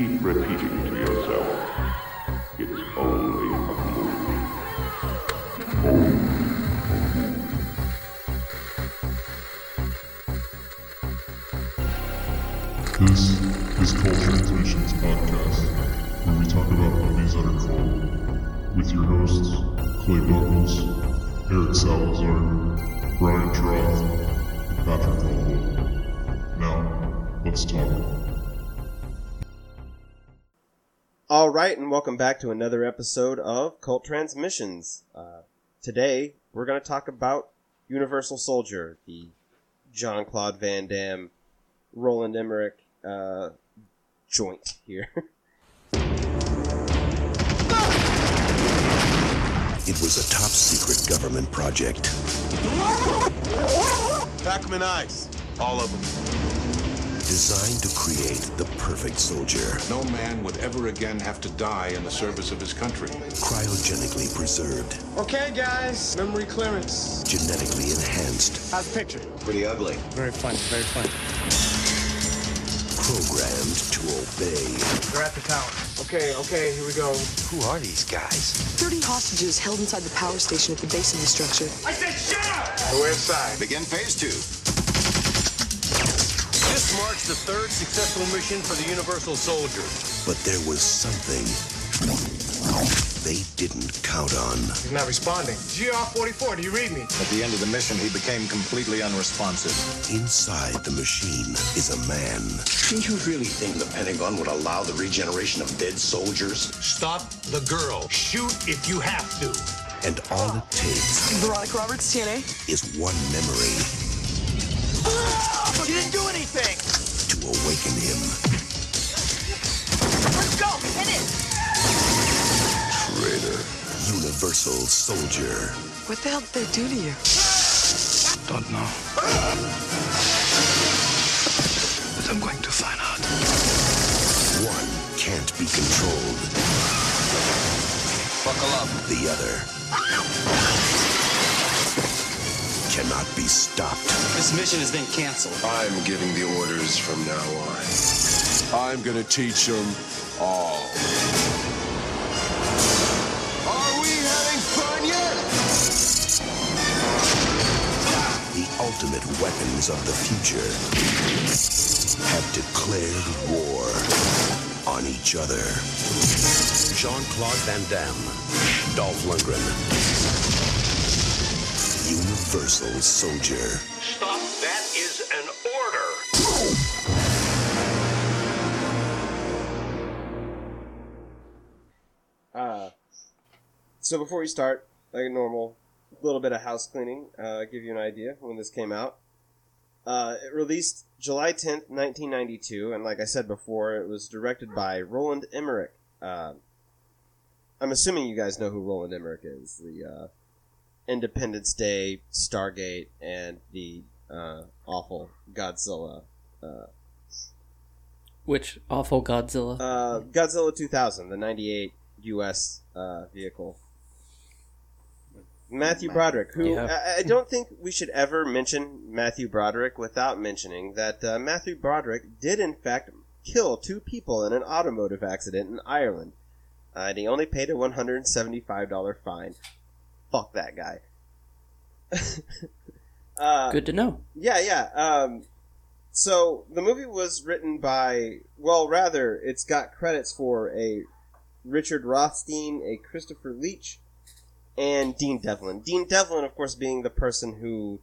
Keep repeating All right, and welcome back to another episode of Cult Transmissions. Uh, today, we're going to talk about Universal Soldier, the Jean Claude Van Damme, Roland Emmerich uh, joint here. It was a top secret government project Pack 'em in ice. All of them. Designed to create the perfect soldier, No man would ever again have to die in the service of his country. cryogenically preserved, Okay, guys, memory clearance. genetically enhanced, How's the picture? pretty ugly, Very funny, very funny. programmed to obey. They're at the tower. Okay, okay, here we go. Who are these guys? 30 hostages held inside the power station at the base of the structure. I said shut up! We're inside. Begin phase two. This marks the third successful mission for the Universal Soldier. But there was something they didn't count on. He's not responding. GR44, do you read me? At the end of the mission, he became completely unresponsive. Inside the machine is a man. Do you really think the Pentagon would allow the regeneration of dead soldiers? Stop the girl. Shoot if you have to. And all it takes Veronica Roberts, TNA. is one memory to awaken him. Let's go! Hit it! Traitor. Universal Soldier. What the hell did they do to you? Don't know. But I'm going to find out. One can't be controlled. Buckle up. The other cannot be stopped. This mission has been canceled. I'm giving the orders from now on. I'm gonna teach them all. Are we having fun yet? The ultimate weapons of the future have declared war on each other. Jean-Claude Van Damme, Dolph Lundgren. Universal Soldier. Stop. That is an order. Uh, so before we start, like normal, a little bit of house cleaning. Uh, give you an idea when this came out. Uh, it released July 10th, 1992, and like I said before, it was directed by Roland Emmerich. Uh, I'm assuming you guys know who Roland Emmerich is. The uh, Independence Day, Stargate, and the uh, awful Godzilla. Uh, Which awful Godzilla? uh, Godzilla 2000, the 98 U.S. Uh, vehicle. Matthew Broderick, who Yeah. I, I don't think we should ever mention Matthew Broderick without mentioning that uh, Matthew Broderick did in fact kill two people in an automotive accident in Ireland, uh, and he only paid a one hundred and seventy-five dollar fine. Fuck that guy. uh, Good to know. yeah, yeah. Um, so the movie was written by, well, rather, it's got credits for a Richard Rothstein, a Christopher Leach, and Dean Devlin. Dean Devlin, of course, being the person who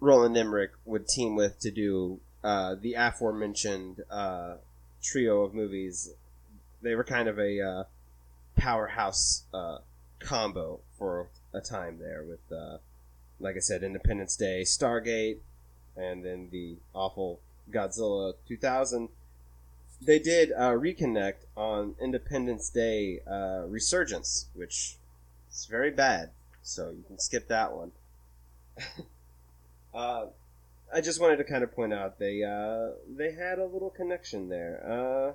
Roland Emmerich would team with to do uh, the aforementioned uh, trio of movies. They were kind of a uh, powerhouse uh, combo for a time there with, uh, like I said, Independence Day, Stargate, and then the awful Godzilla 2000. They did uh, reconnect on Independence Day uh, Resurgence, which is very bad, so you can skip that one. uh, I just wanted to kind of point out they uh, they had a little connection there. Uh,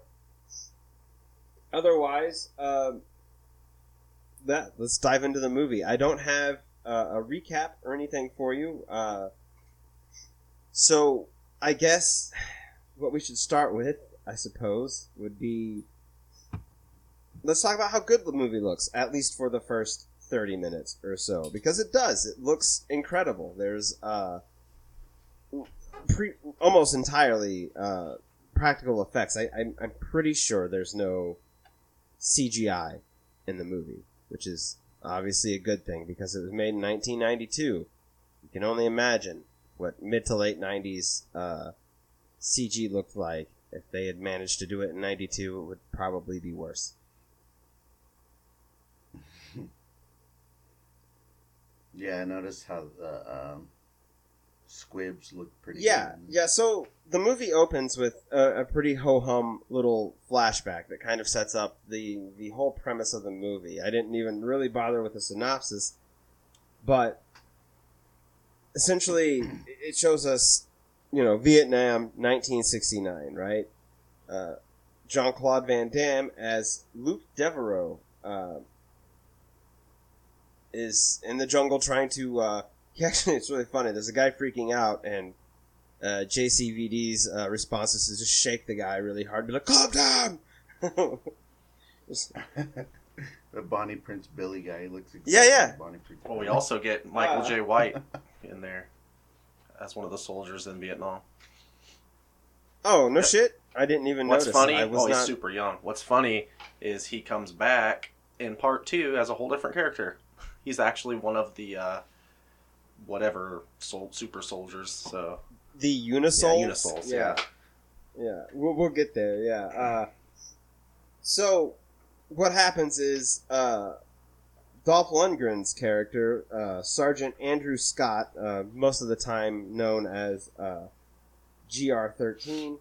otherwise, um that let's dive into the movie. I don't have uh, a recap or anything for you. Uh, so I guess what we should start with I suppose, would be let's talk about how good the movie looks, at least for the first 30 minutes or so, because it does. It looks incredible. There's uh, pre- almost entirely uh, practical effects. I, I'm, I'm pretty sure there's no CGI in the movie, which is obviously a good thing because it was made in 1992. You can only imagine what mid to late 90s uh, CG looked like. If they had managed to do it in 92, it would probably be worse. Yeah, I noticed how the um, squibs look pretty. Yeah, good. yeah. So the movie opens with a, a pretty ho hum little flashback that kind of sets up the the whole premise of the movie. I didn't even really bother with a synopsis, but essentially it shows us, you know, Vietnam, 1969, right? Uh, Jean Claude Van Damme as Luc Deveraux. Uh, is in the jungle trying to uh, he actually it's really funny there's a guy freaking out and uh, JCVD's uh, response is to just shake the guy really hard be like calm down the Bonnie Prince Billy guy he looks exactly Yeah, yeah. like Bonnie Prince Well, we also get Michael. Jai. White in there as one of the soldiers in Vietnam. oh no shit I didn't even What's notice funny? I was Oh, he's not super young. What's funny is he comes back in part two as a whole different character. He's actually one of the uh, whatever sol- super soldiers. So the Unisols. Yeah, Unisols, yeah yeah we'll, we'll get there yeah uh, so what happens is uh, Dolph Lundgren's character, uh, Sergeant Andrew Scott, uh, most of the time known as uh, GR13,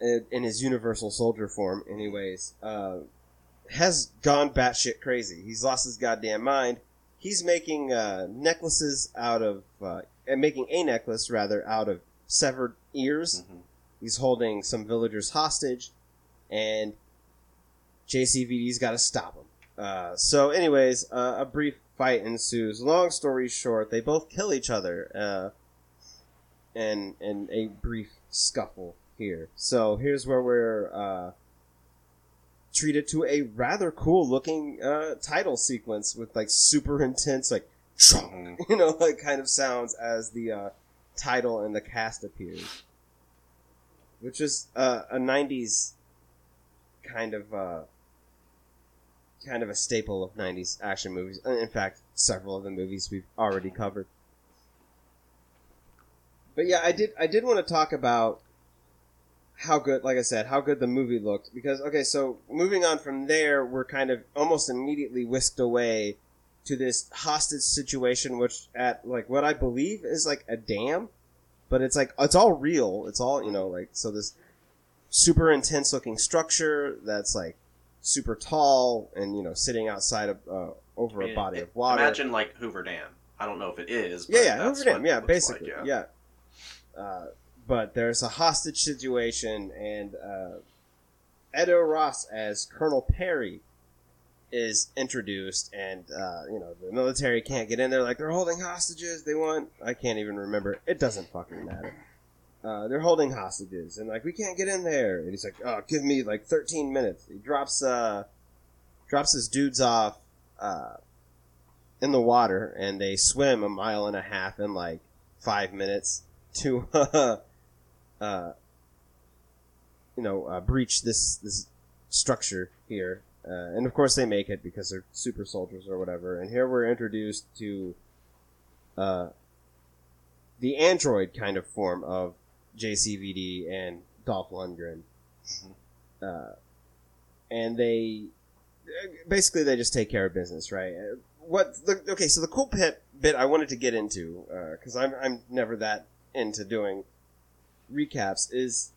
in, in his Universal Soldier form, anyways, uh, has gone batshit crazy. He's lost his goddamn mind. He's making uh, necklaces out of, uh, and making a necklace rather out of severed ears. mhm. He's holding some villagers hostage, and JCVD's got to stop him. Uh, so, anyways, uh, a brief fight ensues. Long story short, they both kill each other, uh, in in a brief scuffle here. So here's where we're uh, treated to a rather cool looking uh, title sequence with like super intense like Mhm. you know like kind of sounds as the uh, title and the cast appears, which is uh, a '90s kind of uh, kind of a staple of '90s action movies. Uh, In fact, several of the movies we've already covered. But yeah, I did I did want to talk about how good, like I said, how good the movie looked because okay, so moving on from there, we're kind of almost immediately whisked away to this hostage situation, which at like what I believe is like a dam, but it's like it's all real. It's all you know, like so this super intense looking structure that's like super tall and you know sitting outside of uh, over a body it- of water. Imagine like Hoover Dam. I don't know if it is. But Yeah, yeah, Hoover Dam. Yeah, basically. like, yeah. Uh, but there's a hostage situation, and uh, Ed O'Ross as Colonel Perry is introduced, and uh, you know the military can't get in there. Like they're holding hostages. They want. I can't even remember. It doesn't fucking matter. Uh, they're holding hostages, and like we can't get in there. And he's like, "Oh, give me like 13 minutes." He drops uh, drops his dudes off uh, in the water, and they swim a mile and a half in like five minutes to uh, uh, you know uh, breach this this structure here. Uh, and of course they make it because they're super soldiers or whatever. And here we're introduced to uh, the android kind of form of JCVD and Dolph Lundgren. Uh, and they basically they just take care of business, right? Uh, What the, okay? So the cool bit bit I wanted to get into because I'm I'm never that into doing recaps is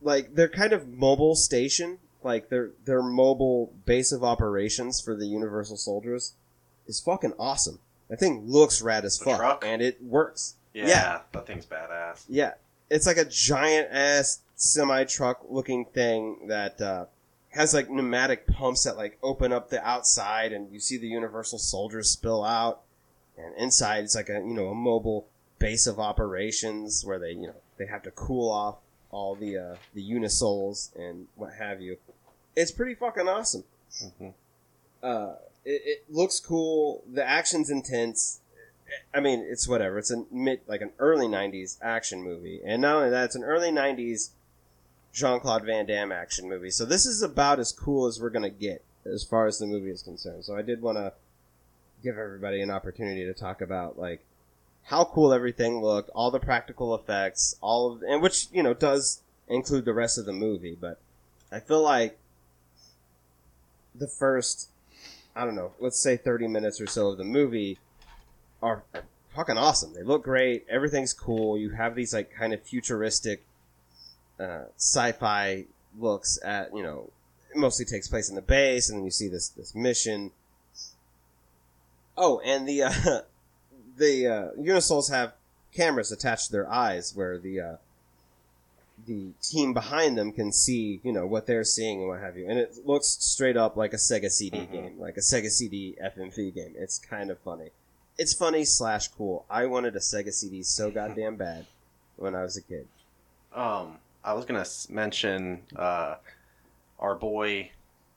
like they're kind of mobile station, like their their mobile base of operations for the Universal Soldiers is fucking awesome. That thing looks rad as The fuck, truck? and it works. Yeah, Yeah. that thing's badass. Yeah, it's like a giant ass semi truck looking thing that uh, has like pneumatic pumps that like open up the outside, and you see the Universal Soldiers spill out. And inside, it's like a you know a mobile base of operations where they you know they have to cool off all the uh, the Unisols and what have you. It's pretty fucking awesome. Mhm. Uh, it, it looks cool. The action's intense. I mean, it's whatever. It's a mid, like an early '90s action movie, and not only that, it's an early '90s Jean Claude Van Damme action movie. So this is about as cool as we're gonna get as far as the movie is concerned. So I did want to give everybody an opportunity to talk about like how cool everything looked, all the practical effects, all of, and which you know does include the rest of the movie. But I feel like the first, I don't know, let's say thirty minutes or so of the movie are, fucking awesome. They look great. Everything's cool. You have these like kind of futuristic, uh, sci-fi looks at you know. It mostly takes place in the base, and then you see this this mission. Oh, and the uh, the uh, Unisols have cameras attached to their eyes, where the uh, the team behind them can see, you know, what they're seeing and what have you. And it looks straight up like a Sega CD Mhm. game, like a Sega CD FMV game. It's kind of funny. It's funny slash cool. I wanted a Sega CD so goddamn bad when I was a kid. Um, I was gonna mention uh, our boy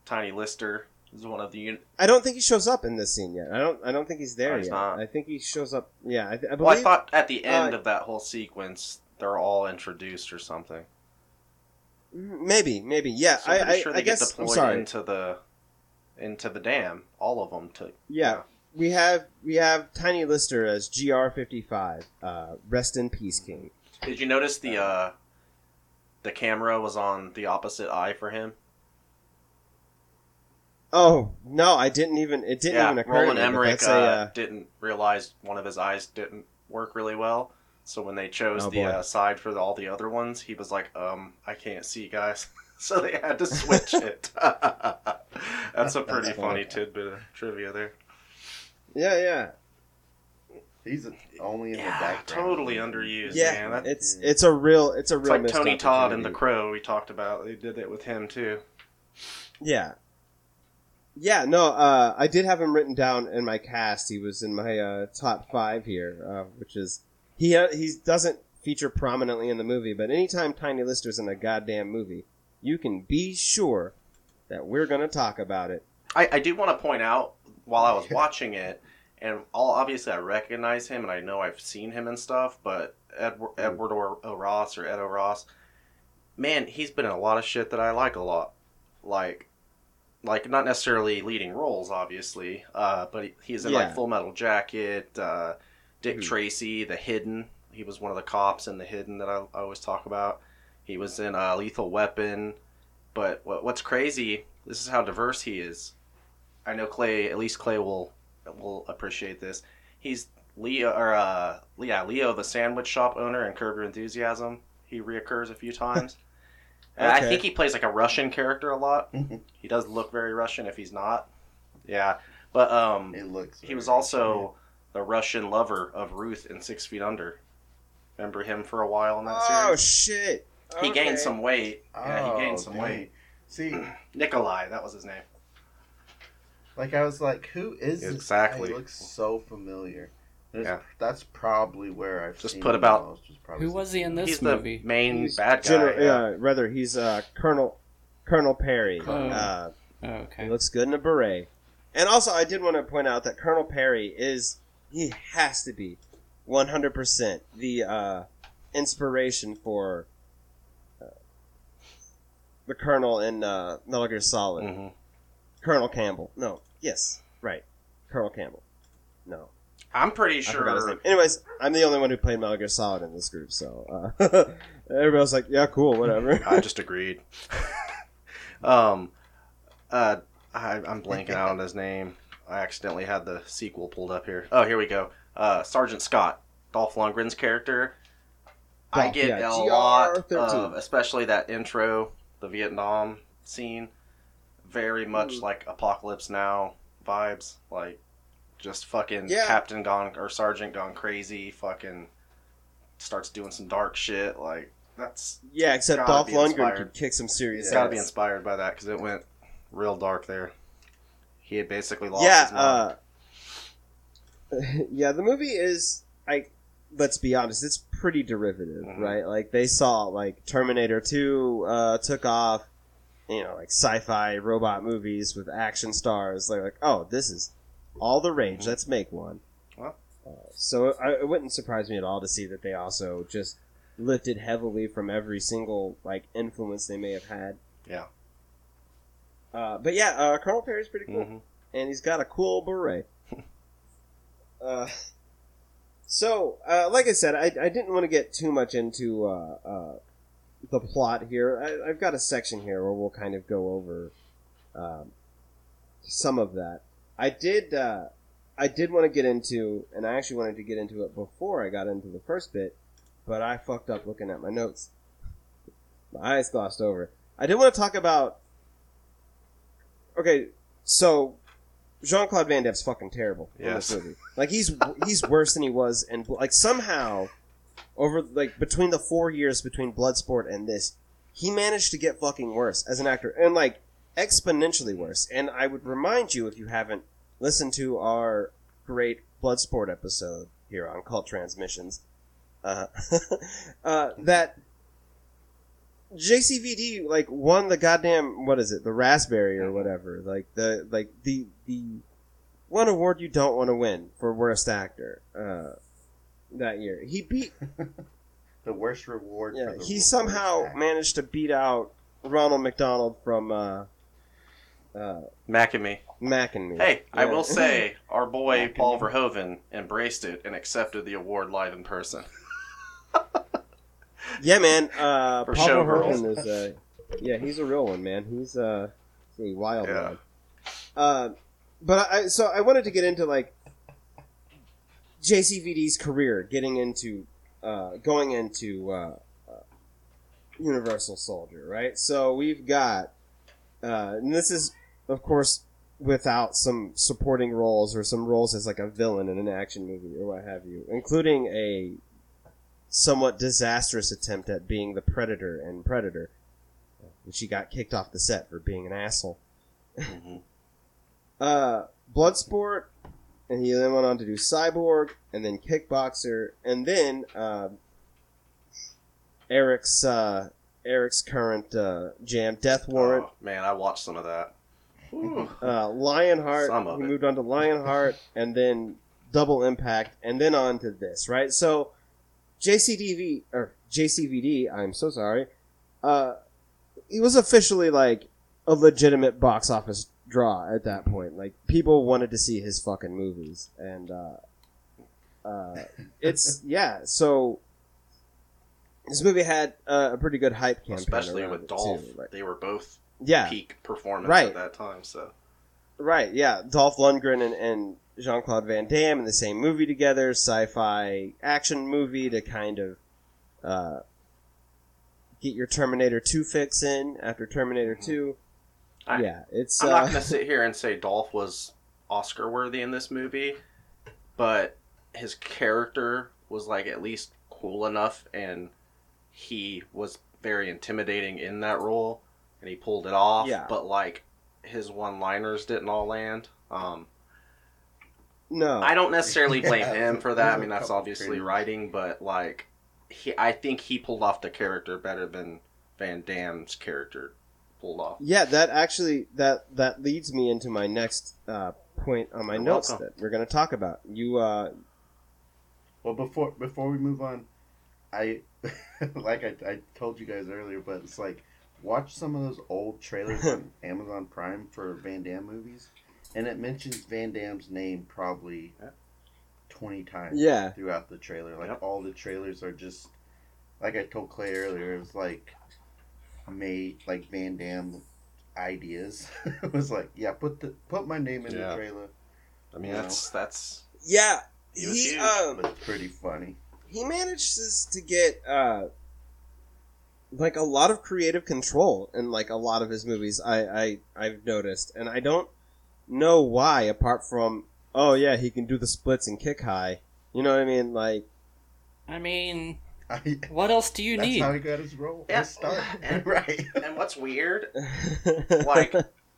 Tiny Lister is one of the. Un- I don't think he shows up in this scene yet. I don't. I don't think he's there Oh, he's yet. not? I think he shows up. Yeah, I, th- I believe. well, I thought at the end uh, of that whole sequence they're all introduced or something. maybe, maybe. Yeah, So I'm I, pretty I, sure I they guess. get I'm deployed sorry. into the into the dam, all of them. To Yeah, we have we have Tiny Lister as GR55. Uh, rest in peace, King. Did you notice the uh, the camera was on the opposite eye for him? Oh no, I didn't even. It didn't yeah, even occur Roland to me. but Emmerich uh, a, uh, didn't realize one of his eyes didn't work really well. So when they chose Oh, the uh, side for the, all the other ones, he was like, "Um, I can't see, guys." so they had to switch it. That's a pretty That's funny funny. tidbit of trivia there. yeah, yeah, He's only in the Yeah, background. totally underused, yeah. man. That- it's it's a real it's a it's real. like Tony Todd and The. Crow. We talked about. They did it with him too. Yeah. Yeah, no, uh, I did have him written down in my cast. He was in my uh, top five here, uh, which is he uh, he doesn't feature prominently in the movie, but anytime Tiny Lister's in a goddamn movie, you can be sure that we're gonna talk about it. I, I do want to point out while I was watching it, and all obviously I recognize him and I know I've seen him and stuff, but Edward, Edward o, o. Ross or Ed O'Ross, man, he's been in a lot of shit that I like a lot, like, like not necessarily leading roles, obviously, uh, but he, he's in Yeah. like Full Metal Jacket, uh, Dick Mhm. Tracy, The Hidden. He was one of the cops in The Hidden that I, I always talk about. He was in uh, Lethal Weapon. But what, what's crazy, this is how diverse he is. I know Clay, at least Clay will will appreciate this. He's Leo, or uh, yeah, Leo, the sandwich shop owner in Curb Your Enthusiasm. He reoccurs a few times. And I think he plays like a Russian character a lot. he does look very Russian if he's not. Yeah, but um, It looks. he was very also the Russian lover of Ruth in Six Feet Under. Remember him for a while in that Oh series? Oh shit! He Okay. gained some weight. yeah, he Oh, gained some dang. weight. See, Nikolai, that was his name. like I was like, who is this Exactly. guy? He looks so familiar. There's, Yeah. That's probably where I've Just seen put him about- most, Who was he in this He's movie? the main He's bad guy. General, yeah. yeah, rather he's uh, Colonel Colonel Perry. Oh. Uh, Oh, He looks good in a beret. And also, I did want to point out that Colonel Perry is, he has to be 100% the uh, inspiration for uh, the Colonel in uh, Metal Gear Solid. Mhm. Colonel Campbell. No, yes, right. Colonel Campbell. No. I'm pretty I forgot his sure. Anyways, I'm the only one who played Metal Gear Solid in this group, so uh, everybody was like, yeah, cool, whatever. I just agreed. um, uh, I, I'm blanking out on his name. I accidentally had the sequel pulled up here. Oh, here we go. Uh, Sergeant Scott, Dolph Lundgren's character. I get yeah, a lot GR13. of, especially that intro, the Vietnam scene, very much Mm. like Apocalypse Now vibes. Like, just fucking Yeah. Captain gone or Sergeant gone crazy. Fucking starts doing some dark shit. Like, that's yeah, except Dolph Lundgren could kick some serious it's got to be inspired by that because it went real dark there. He had basically lost yeah, his mind. uh, yeah. The movie is, I let's be honest, it's pretty derivative, Mhm. right? Like they saw like Terminator Two uh, took off, you know, like sci-fi robot movies with action stars. They're like, oh, this is all the rage. Let's make one. Well. Uh, so I, it wouldn't surprise me at all to see that they also just lifted heavily from every single like influence they may have had. Yeah. Uh, but yeah, uh, Colonel Perry's pretty cool, Mhm. and he's got a cool beret. uh, so, uh, like I said, I, I didn't want to get too much into uh, uh, the plot here. I, I've got a section here where we'll kind of go over um, some of that. I did. Uh, I did want to get into, and I actually wanted to get into it before I got into the first bit, but I fucked up looking at my notes. My eyes glossed over. I did want to talk about. Okay, so Jean Claude Van Damme's fucking terrible in Yes. this movie. Like he's he's worse than he was, and like somehow over like between the four years between Bloodsport and this, he managed to get fucking worse as an actor, and like exponentially worse. And I would remind you if you haven't listened to our great Bloodsport episode here on Cult Transmissions, uh, uh, that JCVD like won the goddamn what is it the raspberry or whatever like the like the the one award you don't want to win for worst actor uh, that year he beat The worst reward. yeah for the he worst somehow act. managed to beat out Ronald McDonald from uh, uh, Mac and me. Mac and me Hey, I will say our boy Paul. Verhoeven embraced it and accepted the award live in person. Yeah man uh, For Paul showgirls. Verhoeven is uh, yeah he's a real one man he's uh, a wild Yeah. one uh, but I so I wanted to get into like JCVD's career, getting into uh, going into uh, uh, Universal Soldier, right? So we've got, uh, and this is of course without some supporting roles or some roles as like a villain in an action movie or what have you, including a somewhat disastrous attempt at being the Predator and Predator, which he got kicked off the set for being an asshole. Mhm. Uh, Bloodsport, and he then went on to do Cyborg, and then Kickboxer, and then uh, Eric's uh, Eric's current uh, jam, Death Warrant, Oh, man, I watched some of that. Uh, Lionheart. Some of he it. moved on to Lionheart, and then Double Impact, and then on to this, right? So JCDV or JCVD, I'm so sorry. Uh, he was officially like a legitimate box office draw at that point. Like people wanted to see his fucking movies, and uh, uh, it's yeah. So this movie had uh, a pretty good hype campaign, Especially with Dolph. Like, They were both yeah, peak performance Right. at that time, so. Right, yeah. Dolph Lundgren and, and Jean Claude Van Damme in the same movie together, sci fi action movie to kind of uh, get your Terminator 2 fix in after Terminator 2. I- yeah, it's. I'm uh, not going to sit here and say Dolph was Oscar worthy in this movie, but his character was like at least cool enough and he was very intimidating in that role and he pulled it off, Yeah. but like his one-liners didn't all land. Um, no. I don't necessarily blame Yeah, him for that. I mean, that's obviously writing, but like he I think he pulled off the character better than Van Damme's character pulled off. Yeah, that actually that that leads me into my next uh, point on my You're notes welcome. that we're going to talk about. You uh, Well, before before we move on, I like I, I told you guys earlier, but it's like watch some of those old trailers on Amazon Prime for Van Damme movies, and it mentions Van Damme's name probably Yeah. twenty times. Yeah. throughout the trailer, like Yep. all the trailers are just like I told Clay earlier. It was like made like Van Damme ideas. it was like, yeah, put the put my name in Yeah. the trailer. I mean, Yeah. that's that's yeah, He was he um, But pretty funny. he manages to get uh like a lot of creative control in like a lot of his movies I, I I've noticed and I don't know why apart from oh yeah he can do the splits and kick high you know what I mean like I mean, I, what else do you that's need? how he got his role. Yeah. His start. And- right. and what's weird like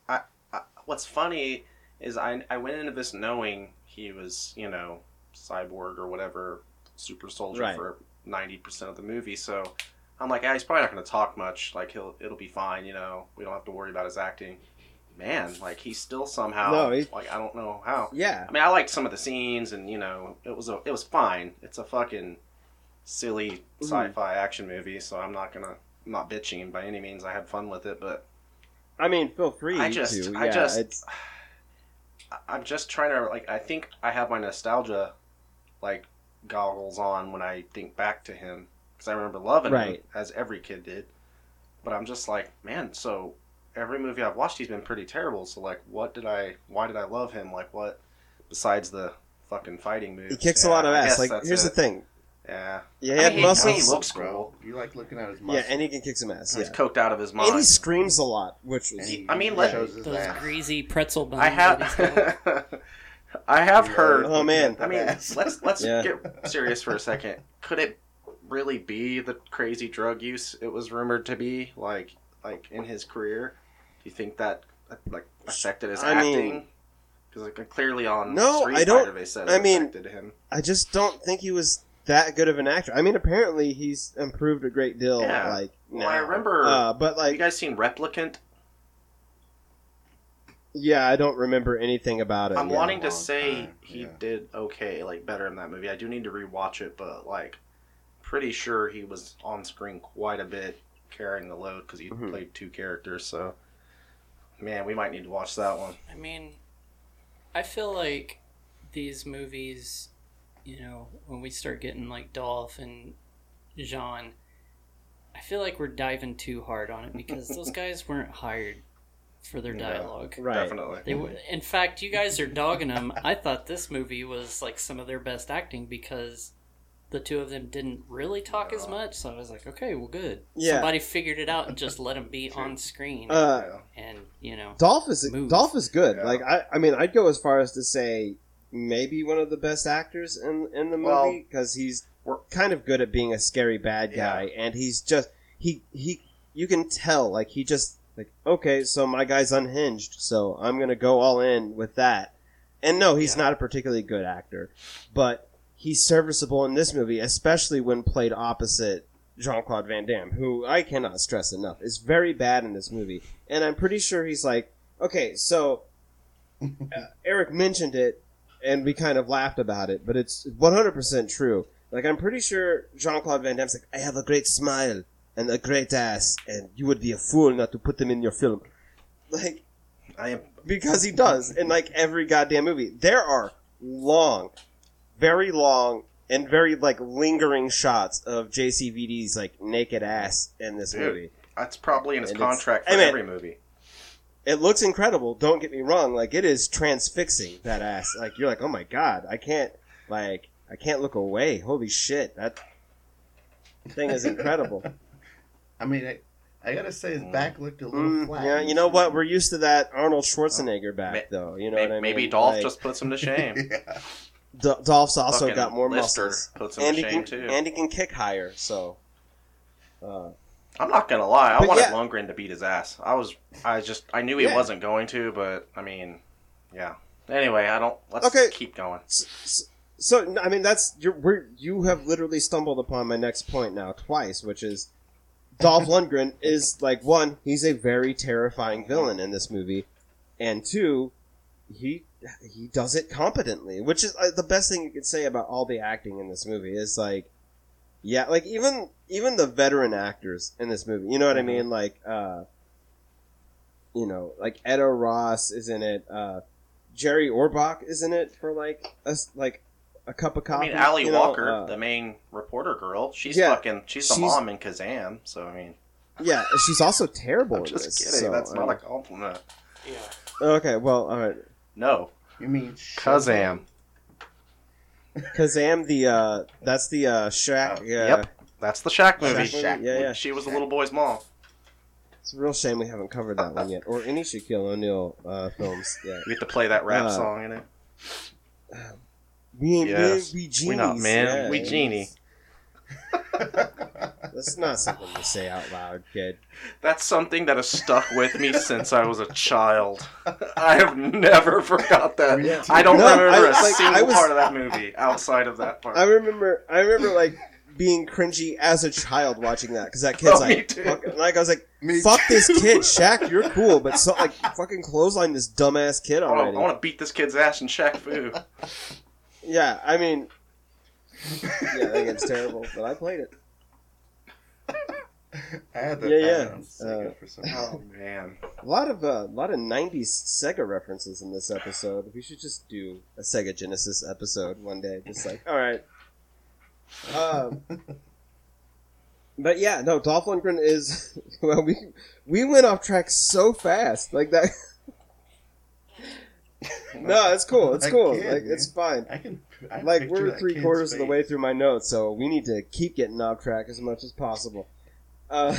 I, I, what's funny is I, I went into this knowing he was you know cyborg or whatever super soldier Right. for ninety percent of the movie. So I'm like, yeah, he's probably not going to talk much. Like he'll it'll be fine. You know, we don't have to worry about his acting. Man, like he's still somehow No, he- like I don't know how. Yeah. I mean, I liked some of the scenes, and you know, it was a, it was fine. It's a fucking silly Mhm. sci-fi action movie, so I'm not gonna I'm not bitching by any means. I had fun with it, but I mean, feel free I just, to. I yeah, just, it's, I'm just trying to like. I think I have my nostalgia, like goggles on when I think back to him because I remember loving him as every kid did. But I'm just like, man. So every movie I've watched, he's been pretty terrible. So like, what did I? Why did I love him? Like, what besides the fucking fighting moves? he kicks a lot of ass. Like, here's it. the thing. Yeah. Yeah, he had mean, muscles. He looks cool. You like looking at his Yeah, and he can kick some ass. He's Yeah, coked out of his mind. and he screams a lot, which was. He- I mean, like- shows Those ass. greasy pretzel buns. I that he's got. have. I have heard. Oh, man. I mean, let's let's Yeah. get serious for a second. Could it really be the crazy drug use it was rumored to be? Like, like in his career, do you think that like affected his I mean- acting? Because like clearly on No, Street I don't- Fighter they said I it mean- affected him. I just don't think he was that good of an actor. I mean, apparently he's improved a great deal. Yeah. Like, Well, I remember- Uh, but Have you guys seen Replicant? yeah, I don't remember anything about it. I'm yeah. wanting to say time, he yeah. did okay, like better in that movie. I do need to rewatch it, but like, pretty sure he was on screen quite a bit, carrying the load because he Mhm. played two characters. So, man, we might need to watch that one. I mean, I feel like these movies, you know, when we start getting like Dolph and Jean, I feel like we're diving too hard on it because those guys weren't hired for their Yeah. dialogue. Right. Definitely. They were, in fact, you guys are dogging them. I thought this movie was like some of their best acting because the two of them didn't really talk as much. So I was like, okay, well, good. Yeah. Somebody figured it out and just let him be on screen. Uh, and you know, Dolph is Move. Dolph is good. Yeah. Like, I, I mean, I'd go as far as to say maybe one of the best actors in in the movie because he's kind of good at being a scary bad guy, and he's just he he you can tell like he just like okay, so my guy's unhinged, so I'm gonna go all in with that. And no, he's Yeah. not a particularly good actor, but he's serviceable in this movie, especially when played opposite Jean Claude Van Damme, who I cannot stress enough is very bad in this movie. And I'm pretty sure he's like, okay, so uh, Eric mentioned it, and we kind of laughed about it, but it's 100% true. Like, I'm pretty sure Jean Claude Van Damme's like, I have a great smile and a great ass, and you would be a fool not to put them in your film. Like, I am. because he does in like every goddamn movie. There are long, very long, and very like lingering shots of JCVD's like naked ass in this Dude. movie. That's probably in his And it's- contract I for mean- every movie. It looks incredible. Don't get me wrong. Like it is transfixing that ass. Like you're like, oh my god, I can't like I can't look away. Holy shit, that thing is incredible. I mean, I, I gotta say his back looked a little Mm, flat. yeah, you know what? We're used to that Arnold Schwarzenegger back Ma- though. You know Maybe, what I mean? maybe Dolph Like, just puts him to shame. yeah. D- Dolph's also Fucking got more Lister muscles. puts him and to he shame can, too. and he can kick higher. So, uh, I'm not gonna lie. I But wanted yeah. Lundgren to beat his ass. I was. I just. I knew he Yeah. wasn't going to, but I mean, yeah. Anyway, I don't. Let's Okay. keep going. s- s- so I mean that's you're we're, you have literally stumbled upon my next point now twice, which is Dolph Lundgren is like one, he's a very terrifying villain in this movie, and two, he he does it competently, which is uh, the best thing you could say about all the acting in this movie is like, yeah, like even even the veteran actors in this movie, you know what I mean? Like, uh, you know, like Ed O'Ross is in it, uh, Jerry Orbach is in it for like a s- like a cup of coffee. I mean, Ally you know, Walker, uh, the main reporter girl, she's yeah, fucking. She's the she's- mom in Kazam. So I mean, yeah, she's also terrible. I'm just this, kidding. so, That's I not mean- a compliment. Yeah. Okay. Well, all right. No, You mean Kazam. Kazam, the uh, that's the uh, Shaq. Uh, yeah, Yep, that's the Shaq movie. Shaq movie? Yeah, yeah. She was the little boy's mom. It's a real shame we haven't covered that one yet, or any Shaquille O'Neal uh, films yet. We get to play that rap Uh, song in it. We ain't Yes. we, we genies. We not man. yeah. We genie. That's not something to say out loud, kid. That's something that has stuck with me since I was a child. I have never forgot that. I don't No, remember I- a like, single was- part of that movie outside of that part. I remember. I remember like being cringy as a child watching that because that kid's Oh, like, too. fuck- like I was like, Me fuck this kid, Shaq, you're cool, but so like fucking clothesline this dumbass kid I wanna- already. I want to beat this kid's ass in Shaq Fu. Yeah, I mean, yeah, I think it's terrible, but I played it. I had that Yeah, yeah. Sega Uh, for some oh man. A lot of uh, a lot of '90s Sega references in this episode. We should just do a Sega Genesis episode one day. Just like, all right. Um, but yeah, no, Dolph Lundgren is well. We we went off track so fast, like that. No, it's cool. It's I cool. can, Like man. it's fine. I can. I like we're three quarters of the way through my notes, so we need to keep getting off track as much as possible. Uh,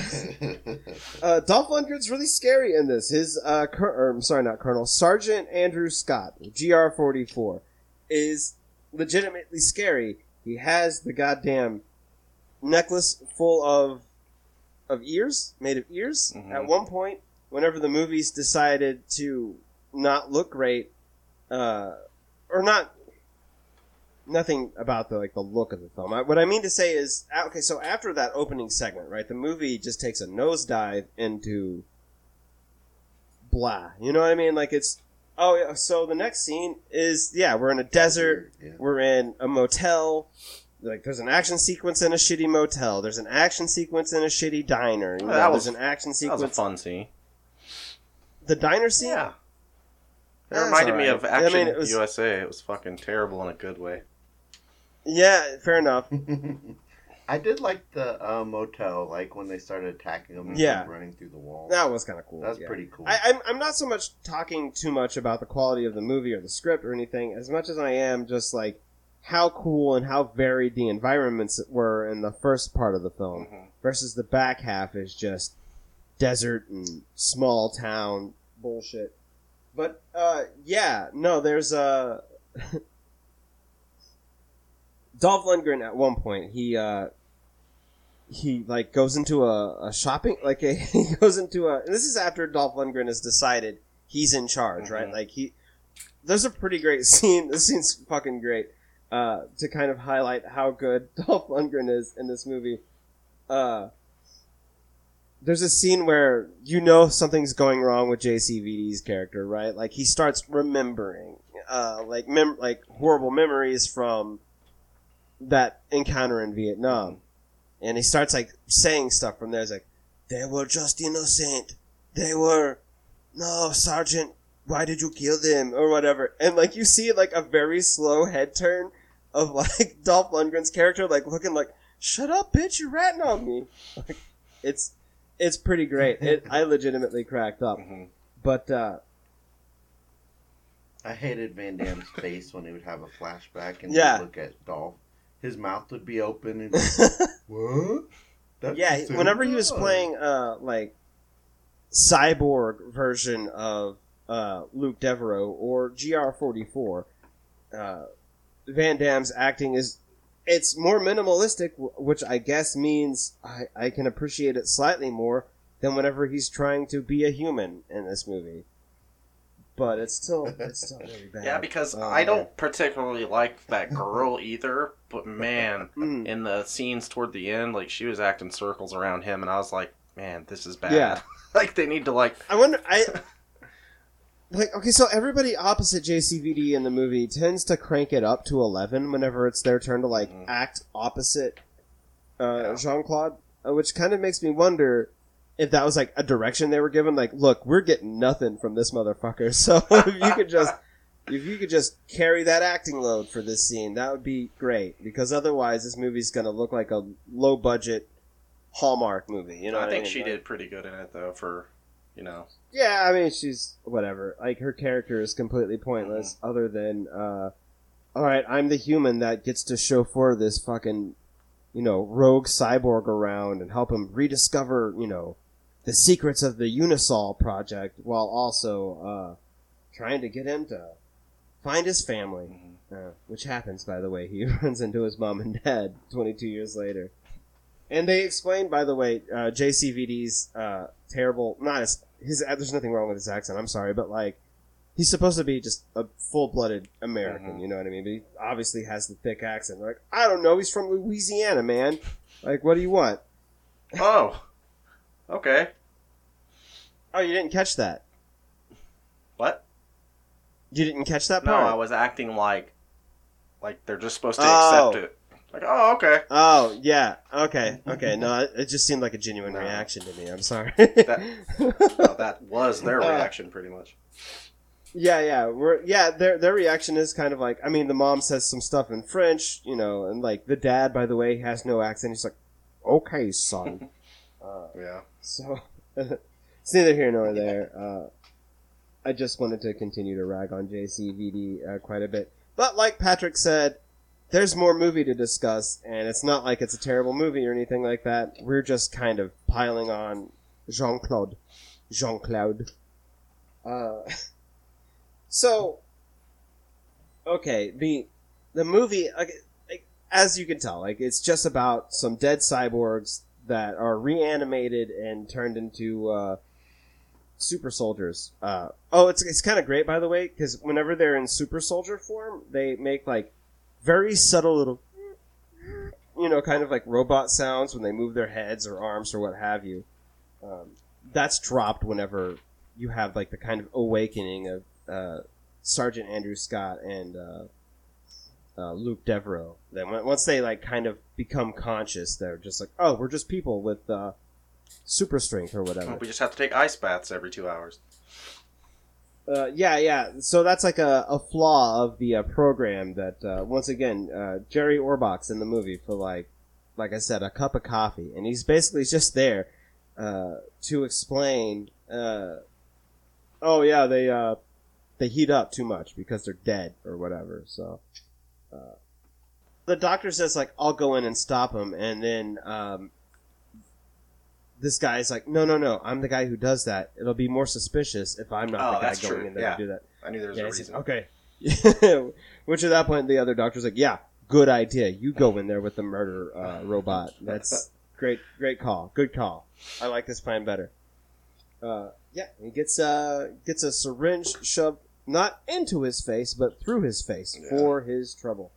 uh, Dolph Lundgren's really scary in this. His uh, cur- or, I'm sorry, not Colonel Sergeant Andrew Scott, GR44, is legitimately scary. He has the goddamn necklace full of of ears, made of ears. Mhm. At one point, whenever the movies decided to not look great, uh, or not nothing about the like the look of the film. I, what I mean to say is, okay, so after that opening segment, right, the movie just takes a nosedive into blah. You know what I mean? Like it's oh yeah. So the next scene is yeah, we're in a desert. Yeah. We're in a motel. Like there's an action sequence in a shitty motel. There's an action sequence in a shitty diner. You Oh, know, that was- there's an action That was a sequence. fun scene. The diner scene. Yeah. It That's reminded me alright. of I mean, Action it was- USA. It was fucking terrible in a good way. Yeah, fair enough. I did like the uh, motel, like when they started attacking them and Yeah. like, running through the wall. That was kind of cool. That was yeah. pretty cool. I, I'm, I'm not so much talking too much about the quality of the movie or the script or anything, as much as I am just like how cool and how varied the environments were in the first part of the film Mhm. versus the back half is just desert and small town bullshit. But uh, yeah, no, there's a Dolph Lundgren at one point he uh, he like goes into a, a shopping like a, he goes into a and this is after Dolph Lundgren has decided he's in charge, right? Mhm. Like he there's a pretty great scene. This scene's fucking great uh, to kind of highlight how good Dolph Lundgren is in this movie. Uh, there's a scene where you know something's going wrong with JCVD's character, right? Like he starts remembering, uh, like mem- like horrible memories from that encounter in Vietnam, and he starts like saying stuff from there. It's like, "They were just innocent. They were, no, Sergeant. Why did you kill them or whatever?" And like you see like a very slow head turn of like Dolph Lundgren's character, like looking like, "Shut up, bitch! You're ratting on me." Like, it's it's pretty great. It, I legitimately cracked up. Mhm. But uh, I hated Van Damme's face when he would have a flashback and Yeah. look at Dolph. His mouth would be open and what? That's yeah, so whenever he was playing uh like cyborg version of uh Luc Deveraux or GR44, uh Van Damme's acting is it's more minimalistic, which I guess means I, I can appreciate it slightly more than whenever he's trying to be a human in this movie. But it's still it's still really bad. Yeah, because Oh, I man. don't particularly like that girl either. But man, Mm. in the scenes toward the end, like she was acting circles around him, and I was like, man, this is bad. Yeah. like they need to like. I wonder. I like. Okay, so everybody opposite JCVD in the movie tends to crank it up to eleven whenever it's their turn to like Mhm. act opposite uh, Yeah. Jean Claude, uh, which kind of makes me wonder if that was like a direction they were given. Like, look, we're getting nothing from this motherfucker, so if you could just. If you could just carry that acting load for this scene, that would be great. Because otherwise, this movie's going to look like a low budget Hallmark movie. You know, I think mean? she did pretty good in it though. For you know, Yeah, I mean, she's whatever. Like her character is completely pointless, other than, uh, all right, I'm the human that gets to chauffeur this fucking, you know, rogue cyborg around and help him rediscover, you know, the secrets of the Unisol project, while also uh, trying to get him to find his family. Uh, which happens, by the way. He runs into his mom and dad 22 years later. And they explain, by the way, uh, JCVD's uh, terrible. Not his, his. There's nothing wrong with his accent. I'm sorry, but like he's supposed to be just a full blooded American. Mm-hmm. You know what I mean? But he obviously has the thick accent. Like I don't know, he's from Louisiana, man. Like what do you want? Oh, okay. Oh, you didn't catch that. What? You didn't catch that part? No. I was acting like like they're just supposed to Oh. accept it. Like, oh, okay. Oh yeah, okay, okay. No, it, it just seemed like a genuine No. reaction to me. I'm sorry. That, no, that was their Uh, reaction, pretty much. Yeah, yeah, we're yeah. Their their reaction is kind of like I mean, the mom says some stuff in French, you know, and like the dad, by the way, has no accent. He's like, "Okay, son." uh, Yeah. so it's neither here nor there. Uh, I just wanted to continue to rag on JCVD uh, quite a bit, but like Patrick said, there's more movie to discuss, and it's not like it's a terrible movie or anything like that. We're just kind of piling on Jean Claude, Jean Claude. Uh, so, okay, the the movie, like, like, as you can tell, like it's just about some dead cyborgs that are reanimated and turned into uh, super soldiers. Uh, oh, it's it's kind of great, by the way, because whenever they're in super soldier form, they make like very subtle little, you know, kind of like robot sounds when they move their heads or arms or what have you. Um, that's dropped whenever you have like the kind of awakening of uh, Sergeant Andrew Scott and uh, uh, Luc Deveraux. Then once they like kind of become conscious, they're just like, oh, we're just people with uh, super strength or whatever. We just have to take ice baths every two hours. Uh, yeah, yeah. So that's like a, a flaw of the uh, program that uh, once again uh, Jerry Orbach's in the movie for like, like I said, a cup of coffee, and he's basically just there uh, to explain. Uh, oh yeah, they uh, they heat up too much because they're dead or whatever. So uh, the doctor says like, "I'll go in and stop him," and then um, this guy is like, "No, no, no! I'm the guy who does that. It'll be more suspicious if I'm not Oh, the guy that's going true. in there Yeah. to do that." I knew there was Yeah, a he says, reason. okay. Which at that point, the other doctor's like, "Yeah, good idea. You go in there with the murder uh, robot. That's great, great call. Good call. I like this plan better." Uh, yeah, he gets uh gets a syringe shoved not into his face, but through his face for his trouble.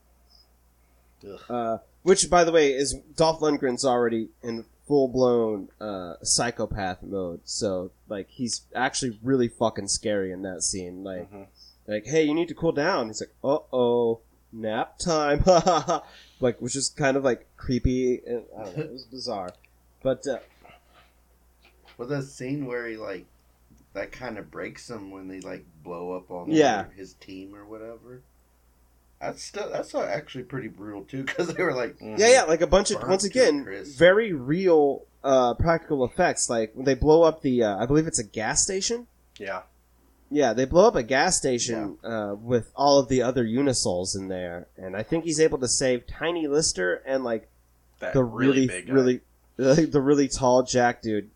Ugh. Uh, which, by the way, is Dolph Lundgren's already in full blown uh, psychopath mode. So, like, he's actually really fucking scary in that scene. Like, Mhm. like, hey, you need to cool down. He's like, uh oh, nap time. like, which is kind of like creepy. And, I don't know, it was bizarre. But uh, Was that scene where he like that kind of breaks him when they like blow up on Yeah. his team or whatever? That's still that's actually pretty brutal too because they were like Yeah, yeah, like a bunch of once again very real uh, practical effects. Like when they blow up the, uh, I believe it's a gas station. Yeah. Yeah, they blow up a gas station uh, with all of the other Unisols in there, and I think he's able to save Tiny Lister and like That the really really, really, the really tall Jack dude.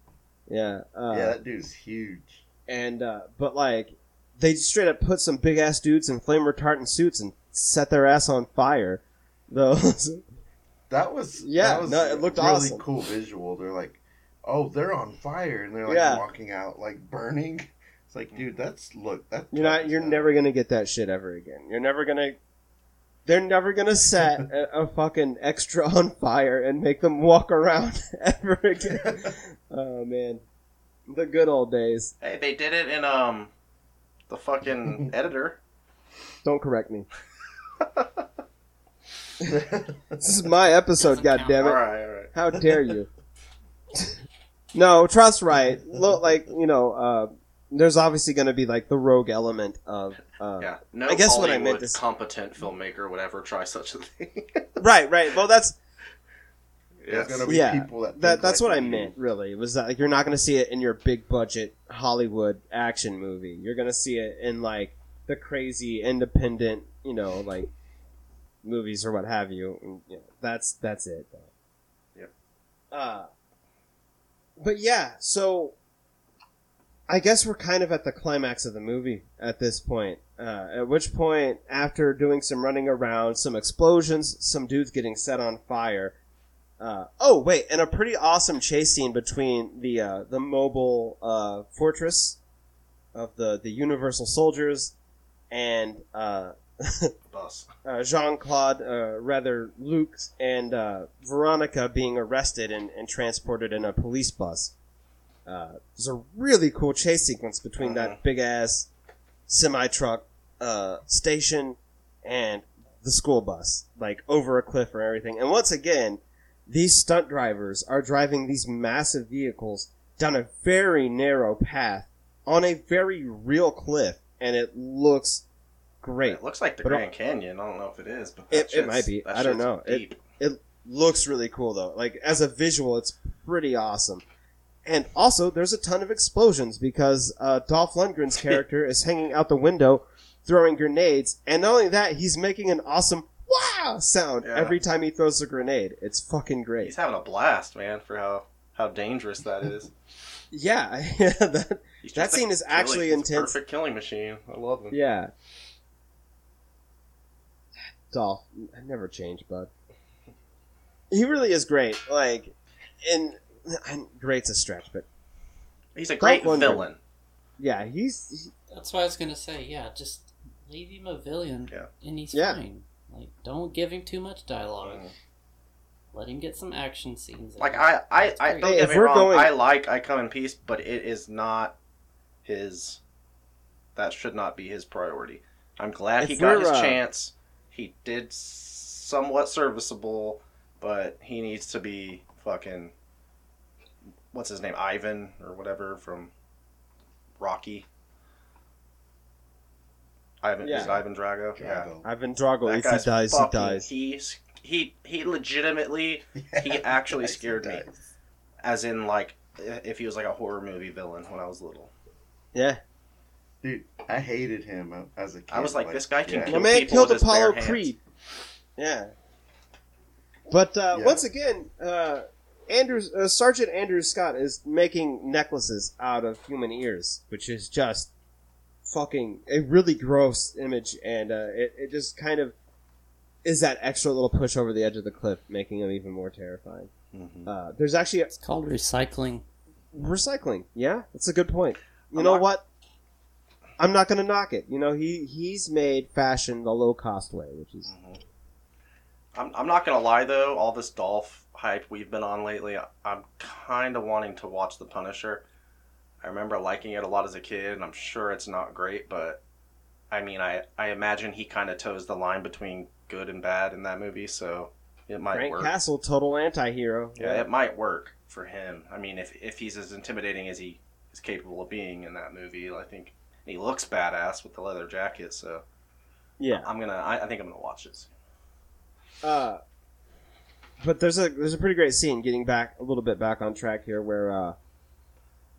Yeah, uh, yeah that dude's huge. and uh, but like they straight up put some big ass dudes in flame retardant suits and set their ass on fire. Though That was Yeah, that was no, it looked really awesome. cool visual. They're like, oh, they're on fire and they're like Yeah. walking out like burning. It's like, dude, that's look that You're not. You're never gonna get that shit ever again. You're never gonna. They're never gonna set a, a fucking extra on fire and make them walk around ever again. oh man, the good old days. Hey, they did it in um the fucking editor. Don't correct me. This is my episode. God damn it! All right, all right. How dare you? no, trust right. Look, like you know, uh, there's obviously going to be like the rogue element of. Uh, Yeah. No I guess Hollywood what I meant to s- competent filmmaker would ever try such a thing. Right, right. Well, that's There's Yes. gonna be yeah. people that, that that's like what I we do. meant. Really, was that like you're not going to see it in your big budget Hollywood action movie. You're going to see it in like the crazy independent, you know, like movies or what have you. And, you know, that's that's it. Yep. Uh, but yeah, so I guess we're kind of at the climax of the movie at this point. Uh, at which point, after doing some running around, some explosions, some dudes getting set on fire. Uh, oh wait, and a pretty awesome chase scene between the uh, the mobile uh, fortress of the the Universal Soldiers, and uh, Bus. uh, Jean Claude, uh, rather Luc, and uh, Veronica being arrested and, and transported in a police bus. Uh, there's a really cool chase sequence between that big ass semi truck uh, station and the school bus, like over a cliff or everything. And once again, these stunt drivers are driving these massive vehicles down a very narrow path on a very real cliff, and it looks great. It looks like the But, uh, Grand Canyon. I don't know if it is, but It, it might be. I don't know. It, deep. it looks really cool though. Like as a visual, it's pretty awesome. And also, there's a ton of explosions because uh, Dolph Lundgren's character is hanging out the window, throwing grenades, and not only that, he's making an awesome "wow" sound Yeah. every time he throws a grenade. It's fucking great. He's having a blast, man, for how how dangerous that is. Yeah, that, that a scene is actually a intense. Perfect killing machine. I love him. Yeah. Dolph, I never change, bud. He really is great. Like, and, and great's a stretch, but He's a great Dolph Lundgren. villain. yeah, he's That's what I was gonna say. Yeah, just leave him a villain, Yeah. and he's Yeah. fine. Like, don't give him too much dialogue. Let him get some action scenes. Like I, I, I don't Hey, get me wrong. going- I like I Come in Peace, but it is not his. That should not be his priority. I'm glad If he got his uh, chance. He did somewhat serviceable, but he needs to be fucking. What's his name? Ivan or whatever from Rocky. Ivan is it Ivan Drago. Yeah. Ivan Drago. That If he guy's dies, he fucking- dies. He he he legitimately he actually he scared me. does. as in like if he was like a horror movie villain when I was little. Yeah, Dude, I hated him as a kid. I was like, this guy can yeah. kill my man people killed with his Apollo bare hands. Creed. Yeah, but uh, Yeah. once again, uh, Andrews uh, Sergeant Andrew Scott is making necklaces out of human ears, which is just fucking a really gross image, and uh, it it just kind of is that extra little push over the edge of the cliff, making him even more terrifying. Mhm. Uh, there's actually a, it's called recycling. recycling. Yeah, that's a good point. You I'm know not- what? I'm not going to knock it. You know, he he's made fashion the low cost way, which is mm-hmm. I'm, I'm not gonna lie though, all this Dolph hype we've been on lately, I'm kind of wanting to watch The Punisher. I remember liking it a lot as a kid, and I'm sure it's not great, but I mean, I I imagine he kind of toes the line between good and bad in that movie, so it might Frank work. Castle, total anti-hero. Yeah, it might work for him. I mean, if if he's as intimidating as he is capable of being in that movie, I think and he looks badass with the leather jacket. So yeah. I'm gonna, I, I think I'm gonna watch this. Uh, but there's a there's a pretty great scene getting back a little bit back on track here where uh,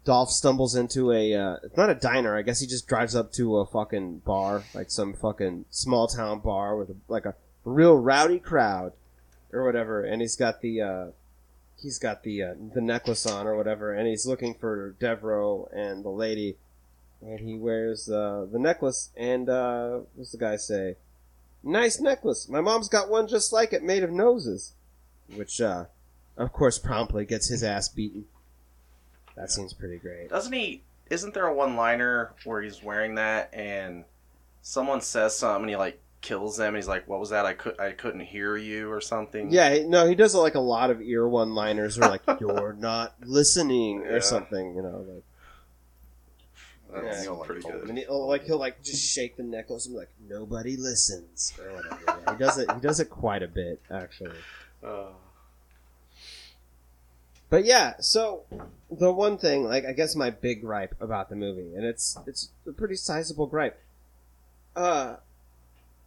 Dolph stumbles into a uh, it's not a diner. I guess he just drives up to a fucking bar, like some fucking small town bar with a, like a real rowdy crowd or whatever, and he's got the uh, he's got the uh, the necklace on or whatever, and he's looking for Deveraux and the lady, and he wears uh, the necklace, and uh, what's the guy say? Nice necklace. My mom's got one just like it, made of noses. Which, uh, of course, promptly gets his ass beaten. That seems pretty great. Doesn't he? Isn't there a one-liner where he's wearing that and someone says something and he like kills them? And he's like, "What was that? I could I couldn't hear you or something." Yeah, no, he does like a lot of ear one-liners, or like "you're not listening" or Yeah. something. You know, like that's Yeah. pretty and good. he, oh, like he'll like just shake the necklace and be like "nobody listens" or whatever. Yeah, he does it. He does it quite a bit, actually. Uh, But yeah, so the one thing, like I guess my big gripe about the movie, and it's it's a pretty sizable gripe. Uh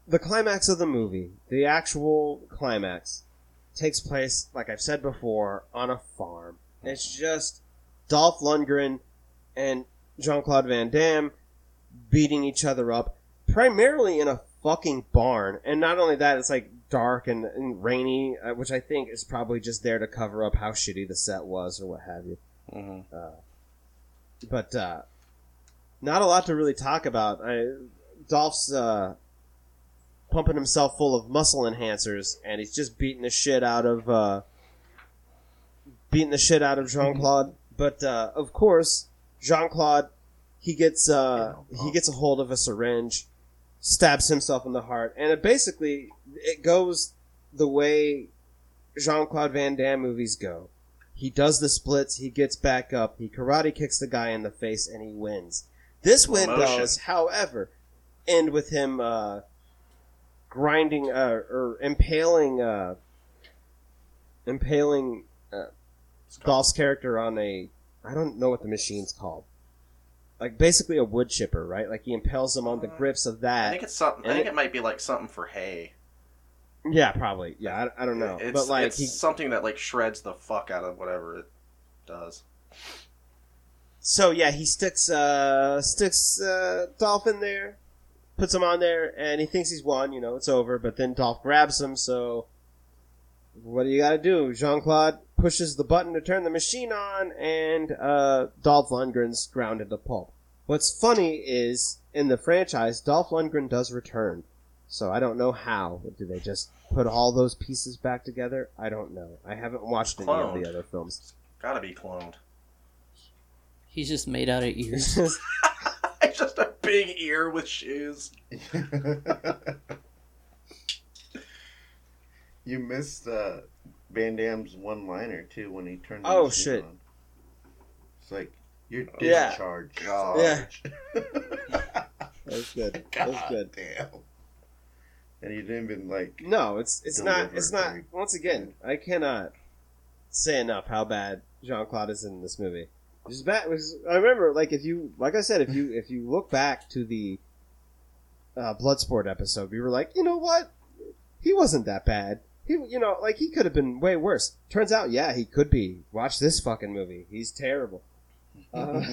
the climax of the movie, the actual climax, takes place, like I've said before, on a farm. It's just Dolph Lundgren and Jean Claude Van Damme beating each other up, primarily in a fucking barn. And not only that, it's like dark and, and rainy, uh, which I think is probably just there to cover up how shitty the set was or what have you. mhm. But uh, not a lot to really talk about. I, Dolph's uh, pumping himself full of muscle enhancers, and he's just beating the shit out of uh, beating the shit out of Jean Claude. but uh, of course, Jean Claude he gets uh he gets a hold of a syringe, stabs himself in the heart, and it basically it goes the way Jean Claude Van Damme movies go. He does the splits, he gets back up, he karate kicks the guy in the face, and he wins. This win Emotion. does, however, end with him uh, grinding uh, or impaling uh, impaling uh, Dolph's character on a I don't know what the machine's called. Like basically a wood chipper, right? Like he impels him on the grips of that. I think it's something. I think it- it might be like something for hay. Yeah, probably. Yeah, I, I don't know, It's, but like it's he something that like shreds the fuck out of whatever it does. So yeah, he sticks uh sticks uh Dolph in there, puts him on there, and he thinks he's won. You know, it's over. But then Dolph grabs him. So what do you got to do? Jean Claude pushes the button to turn the machine on, and uh Dolph Lundgren's grounded to pulp. What's funny is in the franchise, Dolph Lundgren does return. So I don't know how. Do they just put all those pieces back together? I don't know. I haven't watched any of the other films. Gotta be cloned. He's just made out of ears. It's just a big ear with shoes. you missed uh, Van Damme's one liner too when he turned. Oh, shit. On. It's like you're Yeah. discharged. Yeah. That's good. That's God good. damn. And you didn't even like. No, it's it's not it's not. Once again, I cannot say enough how bad Jean Claude is in this movie. Is bad. Is, I remember, like if you, like I said, if you if you look back to the uh, Bloodsport episode, we were like, you know what, he wasn't that bad. He, you know, like he could have been way worse. Turns out, yeah, he could be. Watch this fucking movie. He's terrible. Uh,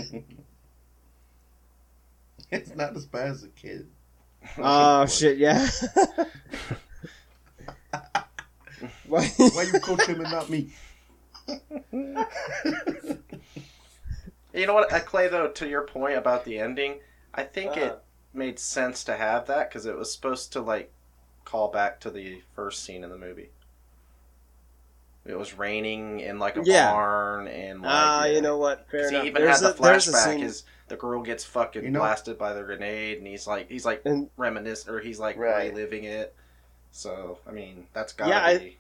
it's not as bad as a kid. oh shit, yeah. Why? Why you coach him and not me? You know what, uh, Clay? Though, to your point about the ending, I think Uh. it made sense to have that because it was supposed to like call back to the first scene in the movie. It was raining in like a Yeah. barn, and like, Ah, yeah. you know what? Fair 'Cause enough. He even There's had the a- flashback. scene- His the girl gets fucking You know- blasted by the grenade, and he's like he's like And- reminisce or he's like Right. reliving it. So I mean, that's gotta Yeah, I-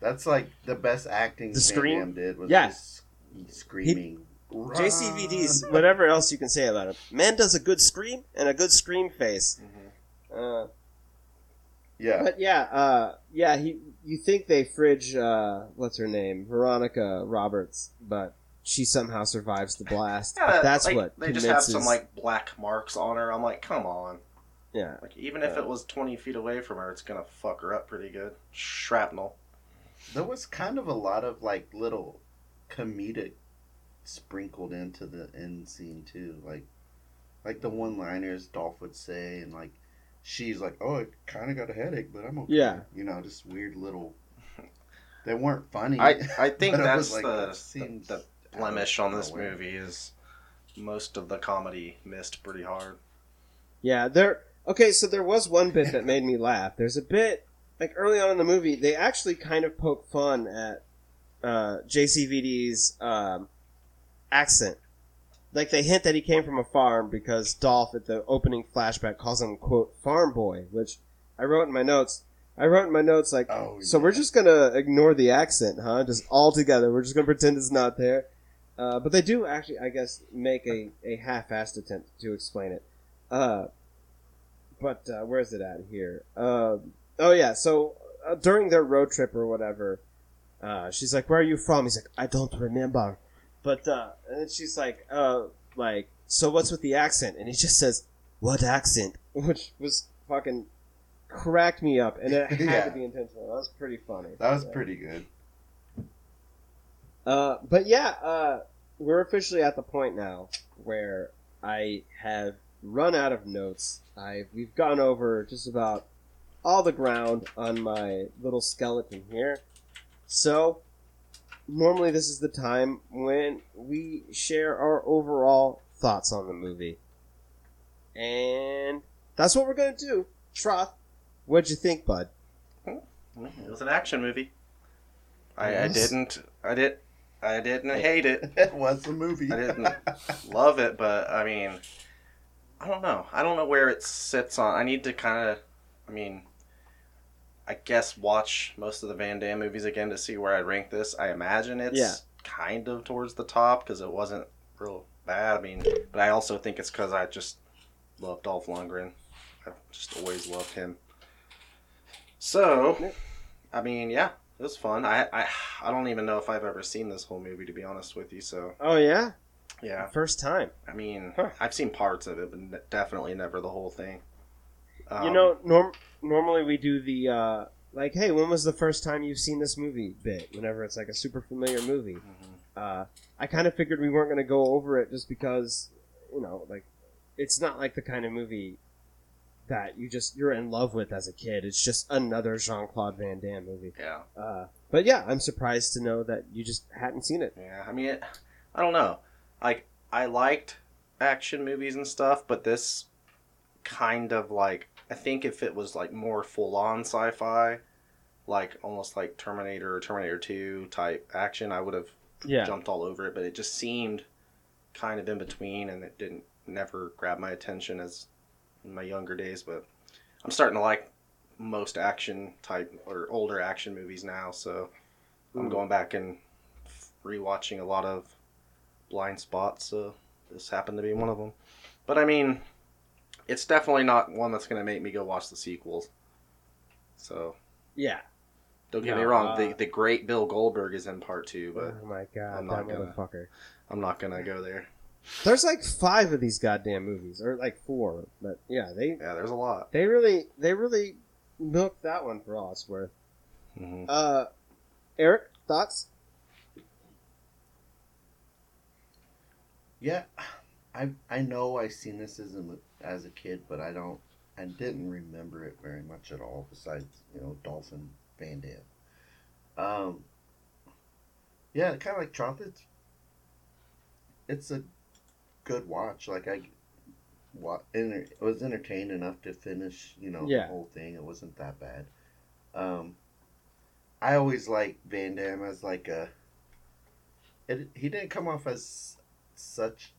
That's like the best acting The scream? Damme did was Yeah. just screaming. JCVD's whatever else you can say about him. Man does a good scream and a good scream face. Uh, Yeah. but yeah, uh, yeah. He, you think they fridge uh, what's her name, Veronica Roberts, but she somehow survives the blast. Yeah, That's like, what they just have some like black marks on her. I'm like, come on. yeah. Like even if Yeah. it was 20 feet away from her, it's gonna fuck her up pretty good. Shrapnel. There was kind of a lot of like little comedic sprinkled into the end scene too, like like the one liners Dolph would say, and like she's like, "Oh, I kind of got a headache, but I'm okay." Yeah. you know, just weird little. They weren't funny. I I think but it that's like, the, that seems the, the blemish on this movie is most of the comedy missed pretty hard. Yeah, there. Okay, so there was one bit that made me laugh. There's a bit like early on in the movie, they actually kind of poke fun at uh, JCVD's um, accent. Like they hint that he came from a farm because Dolph at the opening flashback calls him quote farm boy, which I wrote in my notes. I wrote in my notes like, Oh, so we're just gonna ignore the accent, huh? Just all together. We're just gonna pretend it's not there. Uh, but they do actually, I guess, make a, a half-assed attempt to explain it. Uh, but uh, where's it at here? Um oh yeah, so uh, during their road trip or whatever, uh, she's like, "Where are you from?" He's like, "I don't remember." But uh, and then she's like, "Uh, like, so what's with the accent?" And he just says, "What accent?" Which was fucking cracked me up, and it had Yeah. to be intentional. That was pretty funny. That was Yeah. pretty good. Uh, but yeah, uh, we're officially at the point now where I have run out of notes. I we've gone over just about all the ground on my little skeleton here. So normally this is the time when we share our overall thoughts on the movie. And that's what we're gonna do. Troth, what'd you think, bud? It was an action movie. I, I didn't. I did. I didn't hate it. It was a movie. I didn't love it, but I mean, I don't know. I don't know where it sits on. I need to kind of, I mean, I guess watch most of the Van Damme movies again to see where I'd rank this. I imagine it's Yeah. kind of towards the top because it wasn't real bad. I mean, but I also think it's because I just love Dolph Lundgren. I've just always loved him. So, I mean, yeah, it was fun. I, I I don't even know if I've ever seen this whole movie to be honest with you. So Oh yeah, yeah, first time. I mean, Huh. I've seen parts of it, but definitely never the whole thing. you Um, know, norm- normally we do the uh, like, hey, when was the first time you've seen this movie? Bit whenever it's like a super familiar movie. Mm-hmm. Uh, I kind of figured we weren't going to go over it just because, you know, like it's not like the kind of movie that you just you're in love with as a kid. It's just another Jean Claude Van Damme movie. yeah, Uh, but yeah, I'm surprised to know that you just hadn't seen it. yeah. I mean, it, I don't know. Like, I liked action movies and stuff, but this kind of like I think if it was like more full on sci-fi, like almost like Terminator or Terminator Two type action, I would have Yeah. jumped all over it. But it just seemed kind of in between, and it didn't never grab my attention as in my younger days. But I'm starting to like most action type or older action movies now, so I'm Mm. going back and rewatching a lot of blind spots. So this happened to be one of them. But I mean, it's definitely not one that's going to make me go watch the sequels. So Yeah. don't get No, me wrong, uh, the the great Bill Goldberg is in part two, but oh my god, I'm that not gonna- motherfucker. I'm not gonna go there. There's like five of these goddamn movies, or like four. But yeah, they Yeah, there's a lot. they really they really milked that one for all it's worth. hmm Uh, Eric, thoughts? Yeah, I I know I've seen this as a mo- as a kid, but I don't I didn't remember it very much at all. Besides, you know, Dolphin Van Damme. Um. Yeah, kind of like Trump. It's a good watch. Like I, what enter, was entertained enough to finish. You know, Yeah. the whole thing. It wasn't that bad. Um. I always like Van Damme as like a. It, he didn't come off as such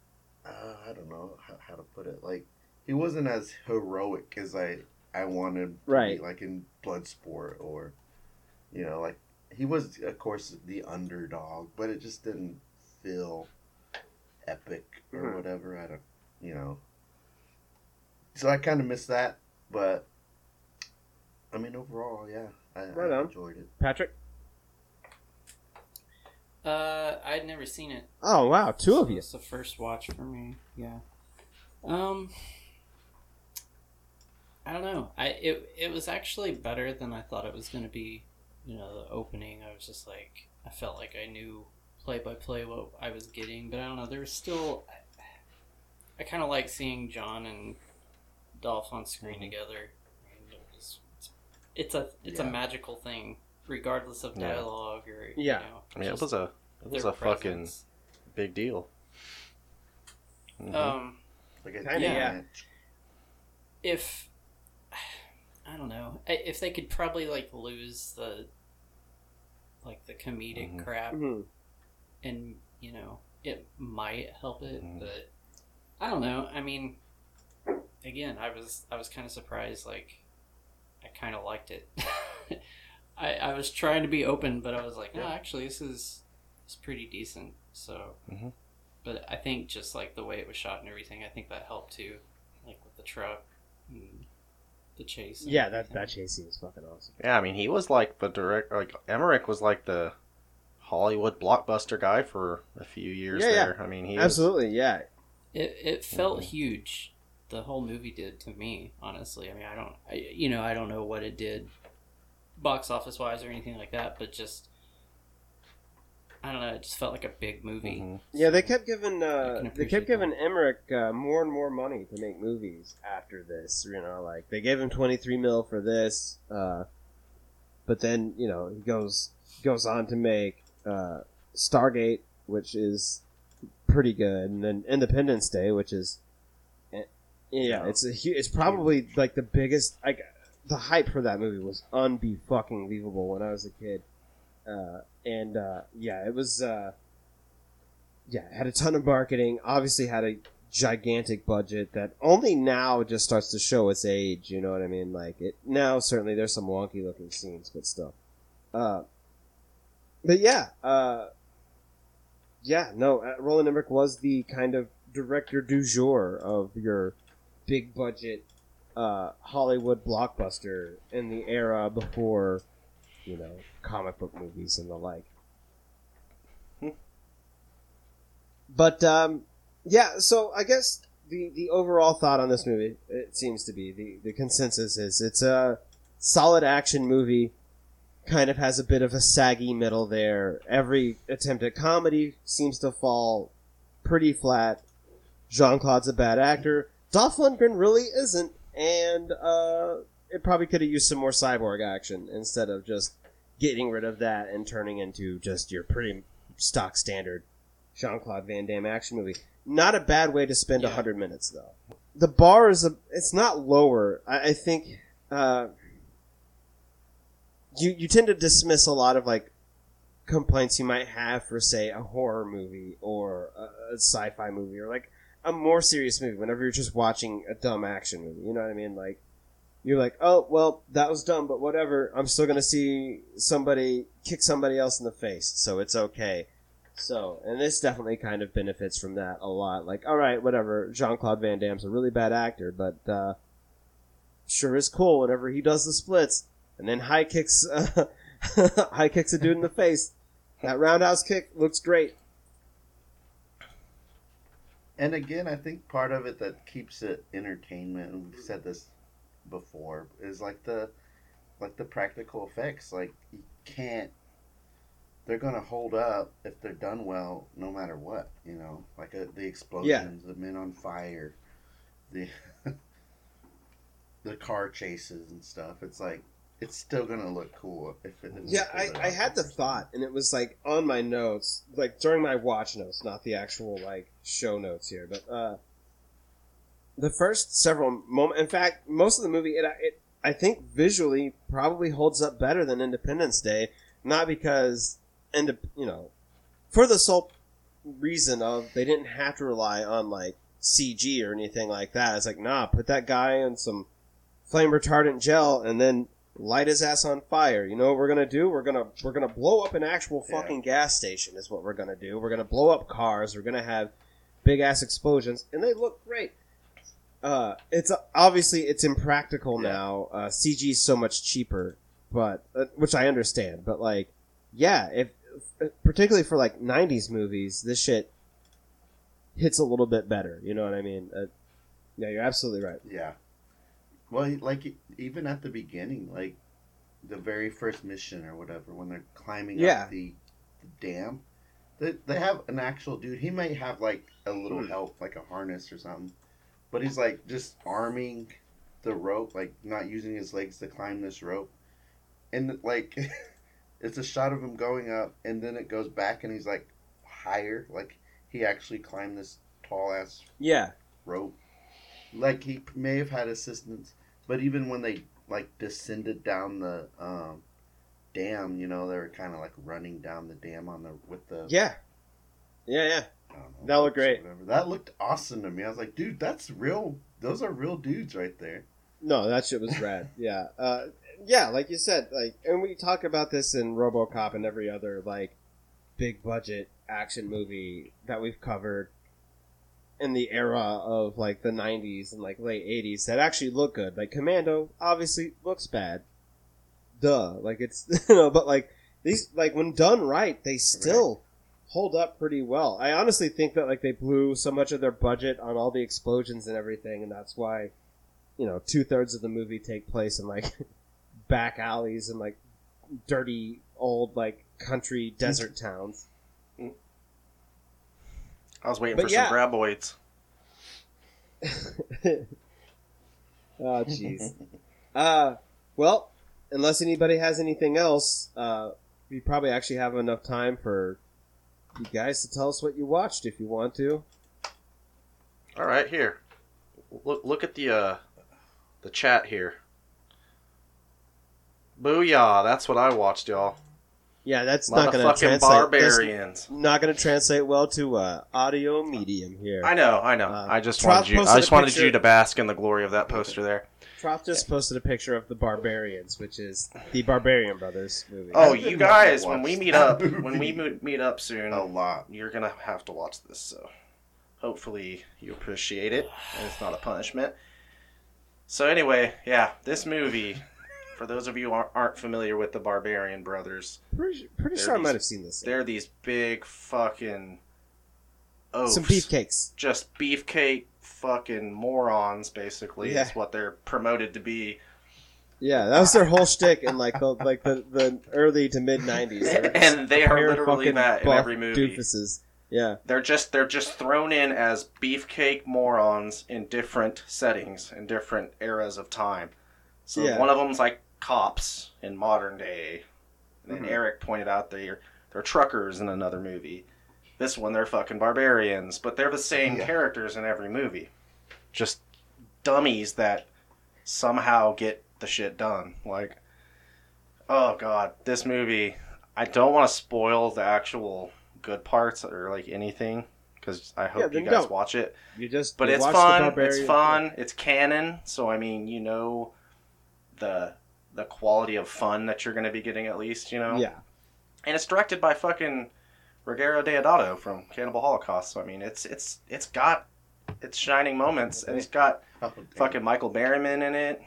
uh, I don't know how, how to put it. Like he wasn't as heroic as I I wanted him to Right. be, like in Bloodsport or you know, like he was of course the underdog, but it just didn't feel epic or Mhm. whatever. I don't you know. So I kind of miss that, but I mean overall, yeah, I, Right I enjoyed it. Patrick? Uh, I'd never seen it. Oh wow, two of you. It's the first watch for me. Yeah. Um. I don't know. I it it was actually better than I thought it was going to be. You know, the opening. I was just like, I felt like I knew play by play what I was getting, but I don't know. There was still. I, kind of like seeing John and Dolph on screen Mm-hmm. together. And it was- it's, it's a it's Yeah. a magical thing, regardless of Yeah. dialogue or Yeah. You know, I mean, it just was a it was their a fucking big deal. Mhm. Um. Like a Kinda, yeah. if I don't know if they could probably like lose the like the comedic Mhm. crap Mhm. and you know it might help it Mhm. but I don't know I mean again I was I was kind of surprised like I kind of liked it I I was trying to be open but I was like no Yeah. actually this is it's pretty decent so Mhm. but I think just like the way it was shot and everything I think that helped too like with the truck and the chase Yeah, that that chase scene was fucking awesome. Yeah, I mean, he was like the direct, like Emmerich was like the Hollywood blockbuster guy for a few years Yeah, yeah. I mean, he was, Absolutely, yeah. It it felt huge. The whole movie did to me, honestly. I mean, I don't, I, you know, I don't know what it did, box office wise or anything like that, but just, I don't know. It just felt like a big movie. Mhm. Yeah, they kept giving I uh, they kept giving Emmerich uh, more and more money to make movies after this. You know, like they gave him twenty three mil for this, uh, but then you know he goes goes on to make uh, Stargate, which is pretty good, and then Independence Day, which is eh, yeah, it's a hu- it's probably like the biggest like the hype for that movie was unbe fucking believable when I was a kid, uh, and uh, yeah, it was. Uh, yeah, had a ton of marketing. Obviously, had a gigantic budget that only now just starts to show its age. You know what I mean? Like it now. Certainly, there's some wonky looking scenes, but still. Uh, but yeah, uh, yeah, no. uh, Roland Emmerich was the kind of director du jour of your big budget uh, Hollywood blockbuster in the era before, you know, comic book movies and the like. But um, yeah, so I guess the the overall thought on this movie, it seems to be the the consensus is it's a solid action movie. Kind of has a bit of a saggy middle there. Every attempt at comedy seems to fall pretty flat. Jean Claude's a bad actor. Dolph Lundgren really isn't, and uh, it probably could have used some more cyborg action instead of just getting rid of that and turning into just your pretty stock standard Jean Claude Van Damme action movie. Not a bad way to spend a hundred minutes though. The bar is a it's not lower. I, I think uh, you you tend to dismiss a lot of like complaints you might have for say a horror movie or a, a sci-fi movie or like a more serious movie whenever you're just watching a dumb action movie. You know what I mean? Like you're like, oh well, that was dumb, but whatever. I'm still gonna see somebody kick somebody else in the face, so it's okay. So, and this definitely kind of benefits from that a lot. Like, all right, whatever. Jean Claude Van Damme's a really bad actor, but uh, sure is cool whenever he does the splits and then high kicks, uh, high kicks a dude in the face. That roundhouse kick looks great. And again, I think part of it that keeps it entertainment, we've said this before, is like the like the practical effects. Like you can't they're gonna hold up if they're done well, no matter what. You know, like uh the explosions, the men on fire, the the car chases and stuff. It's like it's still gonna look cool if it. Yeah, I, I had the thought, and it was like on my notes, like during my watch notes, not the actual like show notes here, but uh, the first several moments. In fact, most of the movie, it, it I think visually probably holds up better than Independence Day, not because and you know, for the sole reason of they didn't have to rely on like CG or anything like that. It's like, nah, put that guy in some flame retardant gel and then light his ass on fire. You know what we're gonna do? We're gonna we're gonna blow up an actual fucking gas station. Is what we're gonna do. We're gonna blow up cars. We're gonna have big ass explosions, and they look great. Uh, it's obviously it's impractical now. Uh, CG is so much cheaper, but uh, which I understand. But like, yeah, if particularly for like '90s movies, this shit hits a little bit better. You know what I mean? Uh, yeah, you're absolutely right. Yeah. Well, like even at the beginning, like the very first mission or whatever, when they're climbing Yeah. up the, the dam, they, they have an actual dude. He might have like a little Hmm. help, like a harness or something, but he's like just arming the rope, like not using his legs to climb this rope, and like it's a shot of him going up, and then it goes back, and he's like higher, like he actually climbed this tall ass Yeah. rope. Like he may have had assistance, but even when they like descended down the um, dam, you know, they were kind of like running down the dam on the with the Yeah. Yeah, yeah. I don't know, That looked great. whatever. That looked awesome to me. I was like, dude, that's real. Those are real dudes right there. No, that shit was rad. yeah. Uh, yeah, like you said, like, and we talk about this in RoboCop and every other like big budget action movie that we've covered in the era of like the 90s and like late 80s that actually look good. Like Commando obviously looks bad. Duh. Like it's you know, but like these like when done right, they still hold up pretty well. I honestly think that like they blew so much of their budget on all the explosions and everything and that's why you know, two thirds of the movie take place in like back alleys and like dirty old like country desert towns. I was waiting But for yeah. some graboids. Oh jeez. uh, well, unless anybody has anything else, uh, we probably actually have enough time for you guys to tell us what you watched if you want to. All right, here. Look, look at the uh, the chat here. Booyah! That's what I watched, y'all. Yeah, that's not going to translate. barbarians. Not going to translate well to uh, audio medium here. I know, I know. Uh, I just Trop wanted you. posted I a just wanted picture- you to bask in the glory of that poster there. Trop just posted a picture of the Barbarians, which is the Barbarian Brothers movie. Oh, you guys, when we meet that up, when we meet up soon, A lot. you're gonna have to watch this. So, hopefully, you appreciate it, and it's not a punishment. So, anyway, yeah, this movie. For those of you who aren't- familiar with the Barbarian Brothers, pretty, pretty sure I might have seen this. they're these big fucking oafs. Some beefcakes. just beefcake fucking morons, basically, Yeah. is what they're promoted to be. Yeah, that was their whole shtick in like the like the, the early to mid '90s. And they are literally that in every movie. Doofuses. Yeah, They're just they're just thrown in as beefcake morons in different settings in different eras of time. So Yeah. one of them's like cops in modern day, and then Mhm. Eric pointed out they're they're truckers in another movie. This one they're fucking barbarians, but they're the same Yeah. characters in every movie. Just dummies that somehow get the shit done. Like, oh god, this movie. I don't want to spoil the actual good parts or like anything because I hope Yeah, you guys don't. watch it. you just But you it's watch the fun. It's fun. It's Cannon. So I mean, you know, the the quality of fun that you're going to be getting at least. You know. Yeah, And it's directed by fucking Ruggero Deodato from Cannibal Holocaust. So I mean, it's it's it's got its shining moments, and it's got Oh, fucking Michael Berryman in it.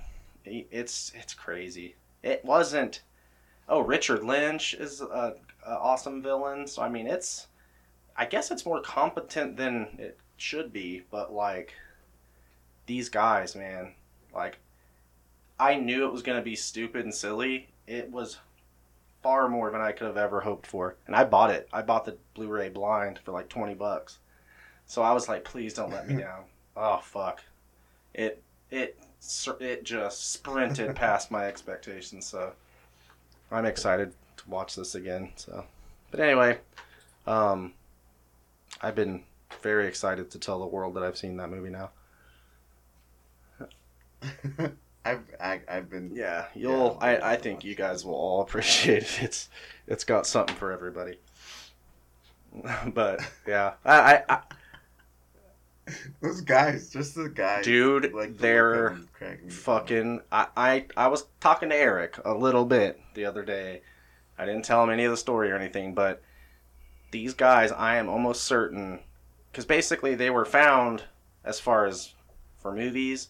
It's it's crazy. It wasn't. Oh, Richard Lynch is a, a awesome villain. So I mean, it's. I guess it's more competent than it should be, but like, these guys, man, like, I knew it was gonna be stupid and silly. It was far more than I could have ever hoped for, and I bought it. I bought the Blu-ray blind for like twenty bucks. So I was like, please don't let me down. Oh fuck, it it it just sprinted past my expectations. So I'm excited to watch this again. So, but anyway, um, I've been very excited to tell the world that I've seen that movie now. I've I, I've been Yeah, you'll. Yeah. I I think you guys will all appreciate it. It's it's got something for everybody. but yeah, I, I, I those guys, just the guys, dude, like the they're of them crack me up. fucking. I, I I was talking to Eric a little bit the other day. I didn't tell him any of the story or anything, but these guys, I am almost certain, because basically they were found as far as for movies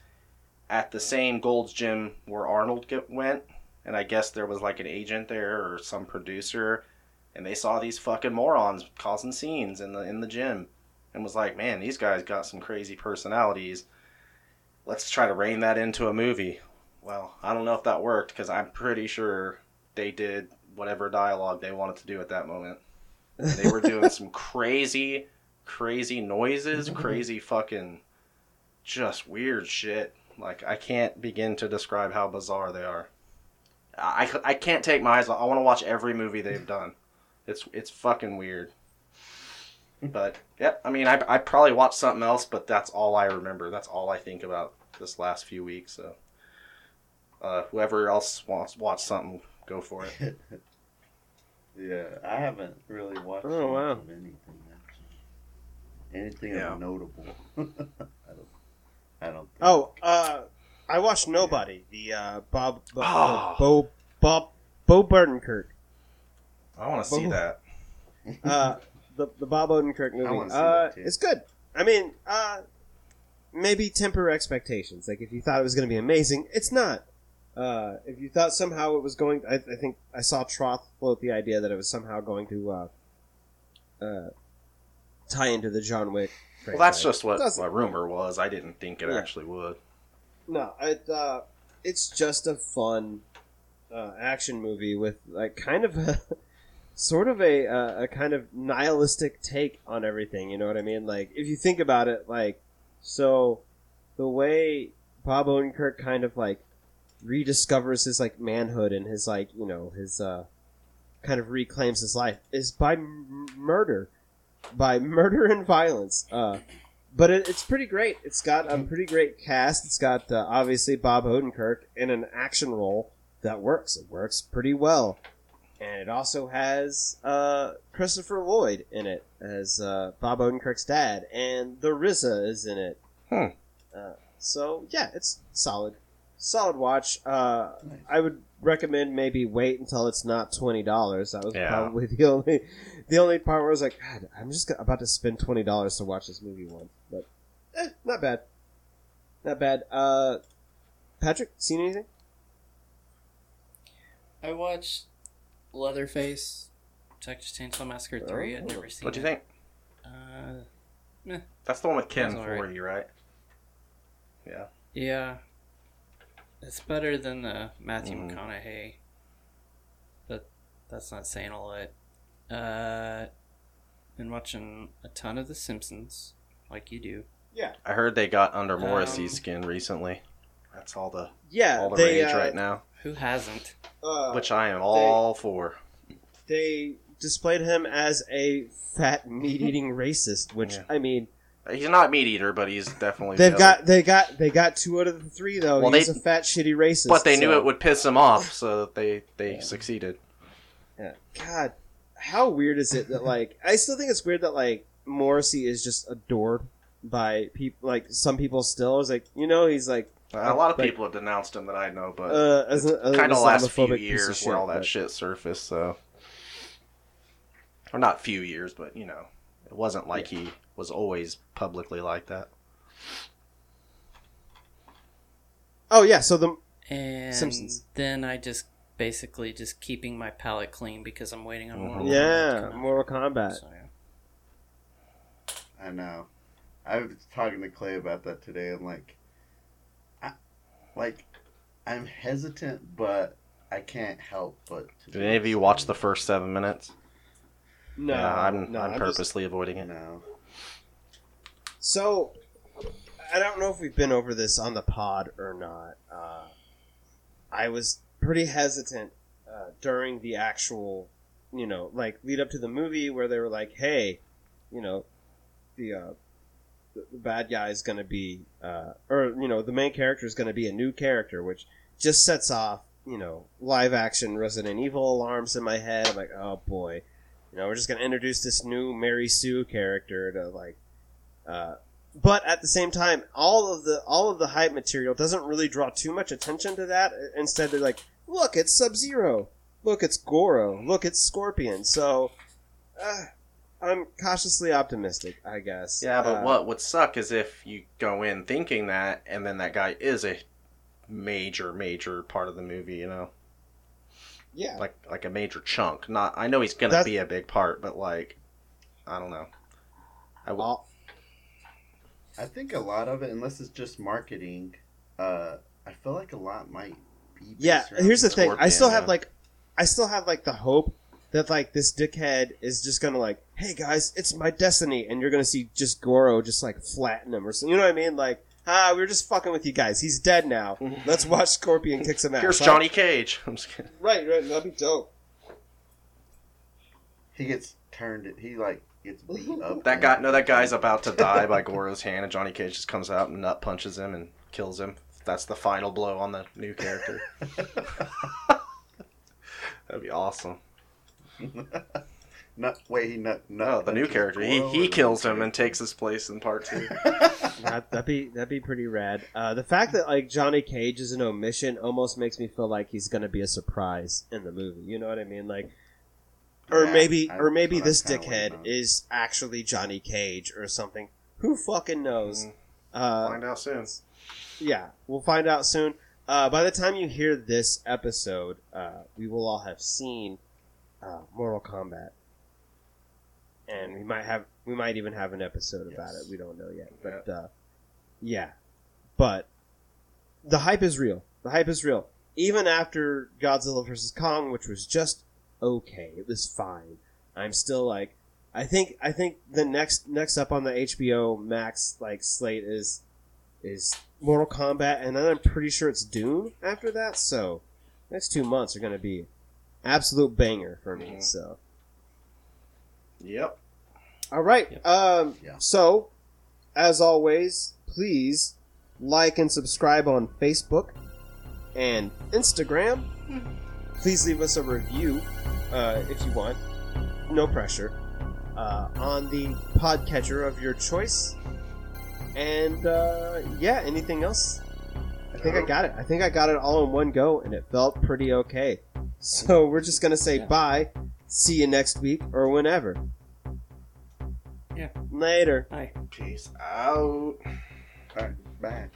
at the same Gold's Gym where Arnold get, went, and I guess there was like an agent there or some producer, and they saw these fucking morons causing scenes in the in the gym, and was like, man, these guys got some crazy personalities. Let's try to rein that into a movie. Well, I don't know if that worked because I'm pretty sure they did whatever dialogue they wanted to do at that moment. They were doing some crazy, crazy noises, crazy fucking, just weird shit. Like I can't begin to describe how bizarre they are. I, I can't take my eyes off. I want to watch every movie they've done. It's it's fucking weird. But yep, I mean, I I probably watched something else, but that's all I remember. That's all I think about this last few weeks. So, uh, whoever else wants to watch something, go for it. Yeah, I haven't really watched Oh, wow. anything actually. Anything Yeah. notable. I don't. Think. Oh, uh, I watched Nobody, the uh, Bob Bo, Oh. Bo Bob Bo Burdenkirk, I want to see that. uh, the the Bob Odenkirk I movie. wanna see Uh, that, too. it's good. I mean, uh, maybe temper expectations. Like if you thought it was going to be amazing, it's not. Uh, if you thought somehow it was going, I, I think I saw Troth float the idea that it was somehow going to uh, uh, tie into the John Wick. Well, that's just what Doesn't. my rumor was. I didn't think it Yeah. actually would. No, it uh, it's just a fun uh, action movie with like kind of a sort of a uh, a kind of nihilistic take on everything. You know what I mean? Like if you think about it, like so the way Bob Odenkirk kind of like rediscovers his like manhood and his like you know his uh kind of reclaims his life is by m- murder by murder and violence. Uh but it, it's pretty great. It's got a pretty great cast. It's got uh, obviously bob odenkirk in an action role that works. It works pretty well. And it also has uh, Christopher Lloyd in it as uh, Bob Odenkirk's dad, and the RZA is in it. Hmm. Uh, so yeah, it's solid, solid watch. Uh, I would recommend maybe wait until it's not twenty dollars. That was Yeah. probably the only, the only part where I was like, God, I'm just about to spend twenty dollars to watch this movie once, but eh, not bad, not bad. Uh, Patrick, seen anything? I watched Leatherface, Texas Chainsaw Massacre 3. I'd never seen What'd you it. think? Uh, meh. That's the one with Ken That's alright. Forty, right? Yeah. Yeah. It's better than the Matthew Mhm. McConaughey. But that's not saying a lot. Uh, been watching a ton of The Simpsons, like you do. Yeah. I heard they got under Um, Morrissey's skin recently. That's all the Yeah, all the they, rage uh, right now, Who hasn't? Uh, which I am all for. they displayed him as a fat meat eating racist, which Yeah. I mean, He's not meat eater, but he's definitely. they've the got other- they got they got two out of the three though. Well, He's they- a fat shitty racist, but they knew it would piss him off, so they they succeeded. Yeah. God, how weird is it that like I still think it's weird that like Morrissey is just adored by people. Like some people still is like you know he's like A lot of like, people have denounced him that I know, but Uh, as a- as kind of last few years shit, where all that but- shit surfaced. So, or not few years, but you know, it wasn't like he was always publicly like that. Oh yeah, so the And Simpsons. then I just basically just keeping my palate clean because I'm waiting on Mortal mm-hmm. Kombat to yeah come out. Mortal Kombat. So, yeah. I know. I was talking to Clay about that today. I'm like, I, like, I'm hesitant, but I can't help but. To Did any of you watch the first seven minutes? No, yeah, I'm no, I'm I'm just- purposely avoiding it. No. So, I don't know if we've been over this on the pod or not. Uh, I was pretty hesitant uh, during the actual, you know, like lead up to the movie where they were like, "Hey, you know, the uh, the, the bad guy is going to be, uh, or you know, the main character is going to be a new character," which just sets off, you know, live action Resident Evil alarms in my head. I'm like, "Oh boy." You know, we're just gonna introduce this new Mary Sue character to like uh, but at the same time, all of the all of the hype material doesn't really draw too much attention to that. Instead, they're like, "Look, it's Sub Zero. Look, it's Goro. Look, it's Scorpion." So, uh, I'm cautiously optimistic, I guess. Yeah, but Uh, what would suck is if you go in thinking that, and then that guy is a major, major part of the movie. You know, Yeah, like like a major chunk. Not, I know he's gonna That's- be a big part, but like, I don't know. I w- all- I think a lot of it, unless it's just marketing, uh, I feel like a lot might be. based yeah. Here's the that. thing. I Scorpion, still have like, I still have like the hope that like this dickhead is just gonna like, "Hey guys, it's my destiny," and you're gonna see just Goro just like flatten him or something. You know what I mean? Like. Ah, we were just fucking with you guys. He's dead now. Let's watch Scorpion kick some ass. Here's Like- Johnny Cage. I'm just kidding. Right, right. That'd be dope. He gets turned. He like gets beat up. That guy, no, that guy's about to die by Goro's hand, and Johnny Cage just comes out and nut punches him and kills him. That's the final blow on the new character. That'd be awesome. Nut, wait, he nut. nut No, the new character. He, he kills him and takes his place in part two. that, that'd be that'd be pretty rad. Uh, the fact that like Johnny Cage is an omission almost makes me feel like he's gonna be a surprise in the movie. You know what I mean? Like, or Yeah, maybe I- or maybe this what I'm kinda dickhead is actually Johnny Cage or something. Who fucking knows? Mhm. Uh, Find out soon. yeah, we'll find out soon. Uh, by the time you hear this episode, uh, we will all have seen uh, Mortal Kombat, and we might have we might even have an episode about it. We don't know yet, but uh, yeah, but the hype is real. The hype is real. Even after Godzilla vs Kong, which was just okay, it was fine. I'm still like, I think I think the next next up on the HBO Max like slate is is Mortal Kombat, and then I'm pretty sure it's Doom after that. So next two months are going to be absolute banger for me. Mhm. So Yep. all right. Um, Yeah. So as always, please like and subscribe on Facebook and Instagram. Please leave us a review uh, if you want. No pressure. Uh, on the podcatcher of your choice. And uh, yeah, anything else? I think I got it. I think I got it all in one go, and it felt pretty okay. So we're just gonna say bye. See you next week or whenever. Yeah. Later. Bye. Peace out. All right, bye.